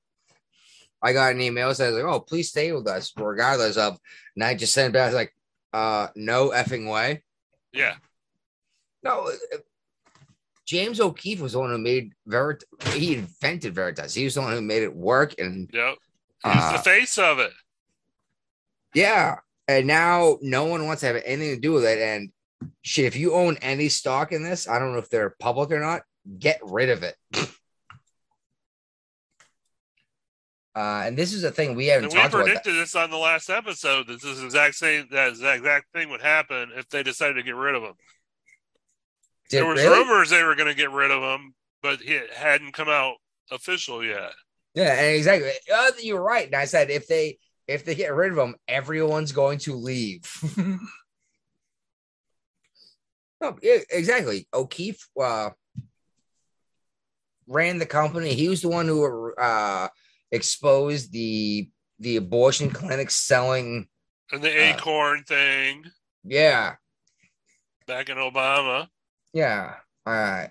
I got an email that says like, "Oh, please stay with us regardless of." And I just sent back like, "Uh, no effing way." Yeah. No, James O'Keefe was the one who made Verit. He invented Veritas. He was the one who made it work, and Yep. He's uh, the face of it. yeah. And now no one wants to have anything to do with it. And shit, if you own any stock in this, I don't know if they're public or not. Get rid of it. Uh, and this is a thing we haven't And we talked about. that- predicted this on the last episode that this exact same that exact thing would happen if they decided to get rid of him. There was really? rumors they were going to get rid of him, but it hadn't come out official yet. Yeah, exactly. Uh, you're right. And I said if they if they get rid of him, everyone's going to leave. no, yeah, exactly. O'Keefe uh, ran the company. He was the one who uh, exposed the the abortion clinics selling. And the Uh, ACORN thing Yeah, back in Obama. Yeah. All right.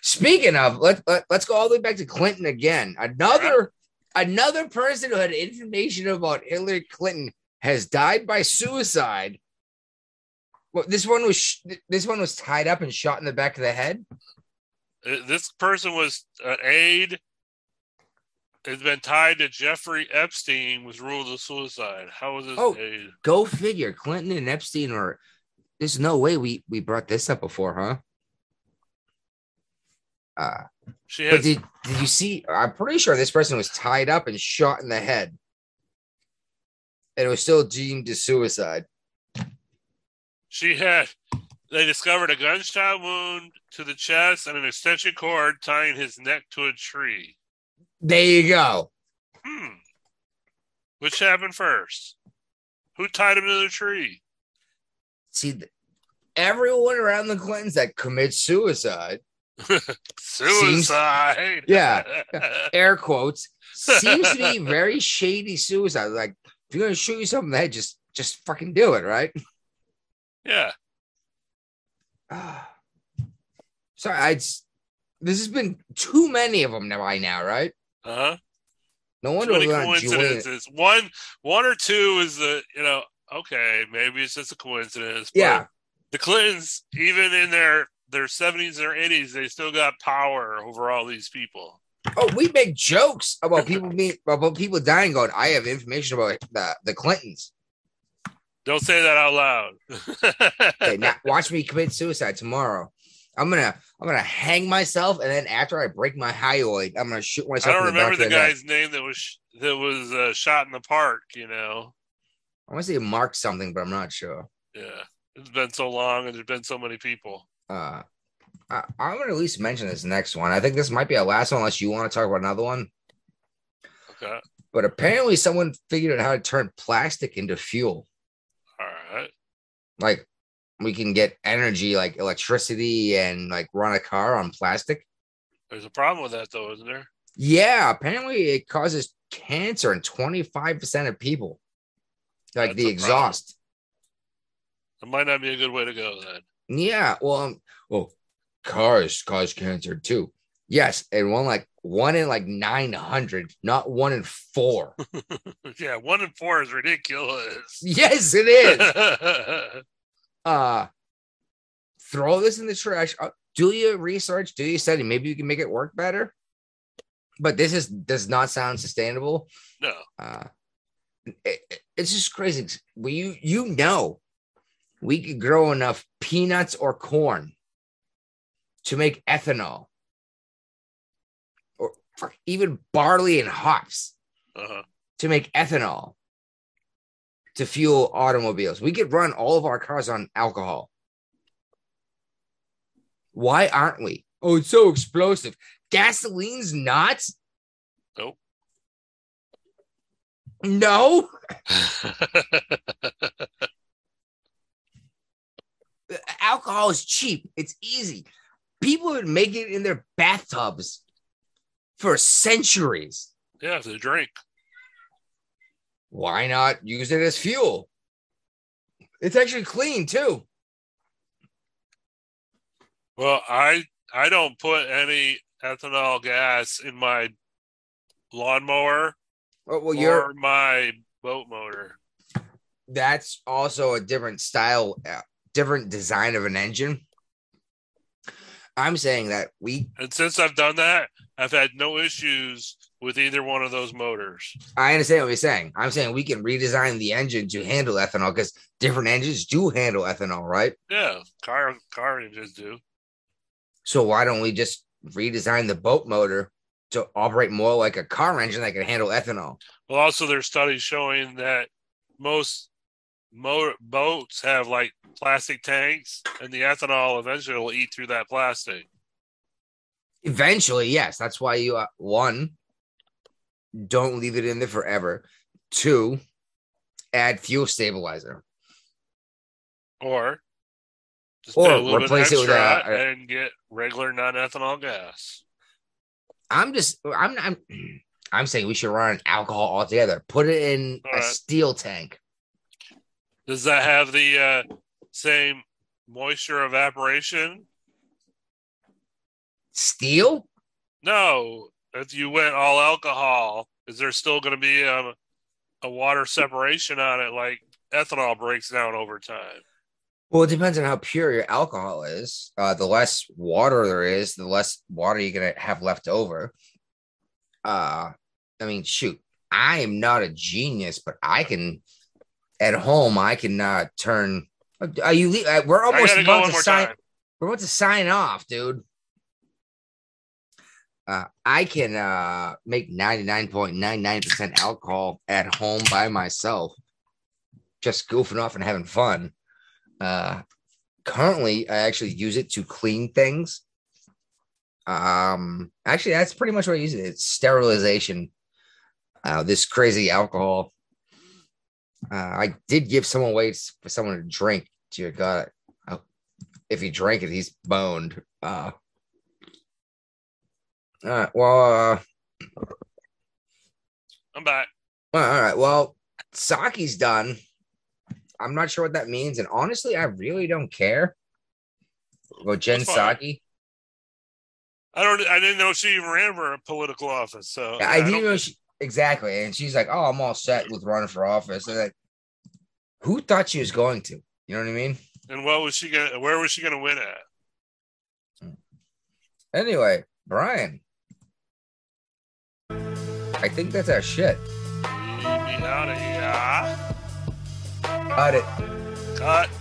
Speaking of, let, let let's go all the way back to Clinton again. Another another person who had information about Hillary Clinton has died by suicide. Well, this one was sh- this one was tied up and shot in the back of the head. Uh, This person was an aide. Has been tied to Jeffrey Epstein. Was ruled a suicide. How was this Oh. aide? Go figure. Clinton and Epstein were. There's no way we we brought this up before, huh? Uh, She but did did you see? I'm pretty sure this person was tied up and shot in the head, and it was still deemed a suicide. She had. They discovered a gunshot wound to the chest and an extension cord tying his neck to a tree. There you go. Hmm. Which happened first? Who tied him to the tree? See, everyone around the Clintons that commits suicide, Suicide. Yeah. air quotes, seems to be very shady suicide. Like if you're gonna shoot yourself in the head, just just fucking do it, right? yeah. Sorry, I. This has been too many of them now. By now, right? Uh huh. No Too wonder many not Julian. coincidences. One, one or two is the you know okay maybe it's just a coincidence. but Yeah, The Clintons, even in their their seventies or eighties, they still got power over all these people. Oh, we make jokes about people being about people dying. Going, I have information about the the Clintons. Don't say that out loud. Okay, now watch me commit suicide tomorrow. I'm gonna I'm gonna hang myself, and then after I break my hyoid, I'm gonna shoot myself. I don't the remember the head. guy's name that was that was uh, shot in the park. You know, I want to say Mark something, but I'm not sure. yeah, it's been so long and there's been so many people. Uh, I, I'm gonna at least mention this next one. I think this might be our last one, unless you want to talk about another one. Okay, But apparently, someone figured out how to turn plastic into fuel. all right. Like we can get energy, like electricity, and like run a car on plastic. There's a problem with that though, isn't there? Yeah, apparently it causes cancer in 25% of people. Like That's the a problem. exhaust. It might not be a good way to go then. Yeah, well, um, well, cars cause cancer too. Yes, and one like one in like 900, not one in four. yeah, one in four is ridiculous. yes, it is. uh throw this in the trash. Uh, do your research, do your study. Maybe you can make it work better. But this is does not sound sustainable. no, Uh it- it- it's just crazy. We you you know we could grow enough peanuts or corn to make ethanol. Or even barley and hops uh-huh. to make ethanol to fuel automobiles. We could run all of our cars on alcohol. Why aren't we? Oh, it's so explosive. Gasoline's not? Nope. No. Alcohol is cheap. It's easy. People would make it in their bathtubs for centuries. yeah, to drink. Why not use it as fuel? It's actually clean too. Well, I I don't put any ethanol gas in my lawnmower Well, well you're or my boat motor. that's also a different style, uh, different design of an engine. I'm saying that we, And since I've done that, I've had no issues with either one of those motors. I understand what you're saying. I'm saying we can redesign the engine to handle ethanol because different engines do handle ethanol, right? Yeah, car car engines do. So why don't we just redesign the boat motor to operate more like a car engine that can handle ethanol? Well, also there's studies showing that most motor boats have like plastic tanks, and the ethanol eventually will eat through that plastic. Eventually, yes. That's why you uh, one don't leave it in there forever. Two, add fuel stabilizer. Or just Or pay a little bit replace it with extra a- and get regular non-ethanol gas. I'm just I'm I'm I'm saying we should run alcohol altogether. Put it in All a right. steel tank. Does that have the uh, same moisture evaporation? Steel? No. If you went all alcohol, is there still going to be a, a water separation on it like ethanol breaks down over time? Well, it depends on how pure your alcohol is. Uh, the less water there is, the less water you're gonna have left over. Uh, I mean, shoot, I am not a genius, but I can at home. I can uh, turn. Are you? uh, We're almost about to sign. time. We're about to sign off, dude. Uh, I can uh, make 99.99% alcohol at home by myself, just goofing off and having fun. Uh, currently, I actually use it to clean things. Um, actually, that's pretty much what I use it. It's sterilization. Uh, this crazy alcohol. Uh, I did give someone away for someone to drink. Dear God, oh, if he drank it, he's boned. Uh, all right. Well, uh, I'm back. all right. Well, Psaki's done. I'm not sure what that means, and honestly, I really don't care. Go Jen Psaki. I don't. I didn't know she even ran for a political office. So I didn't don't- know she, exactly, and she's like, "Oh, I'm all set with running for office." And like, who thought she was going to? You know what I mean? And what was she gonna? Where was she gonna win at? Anyway, Brian, I think that's our shit. Leave me out of here. Got it. Cut.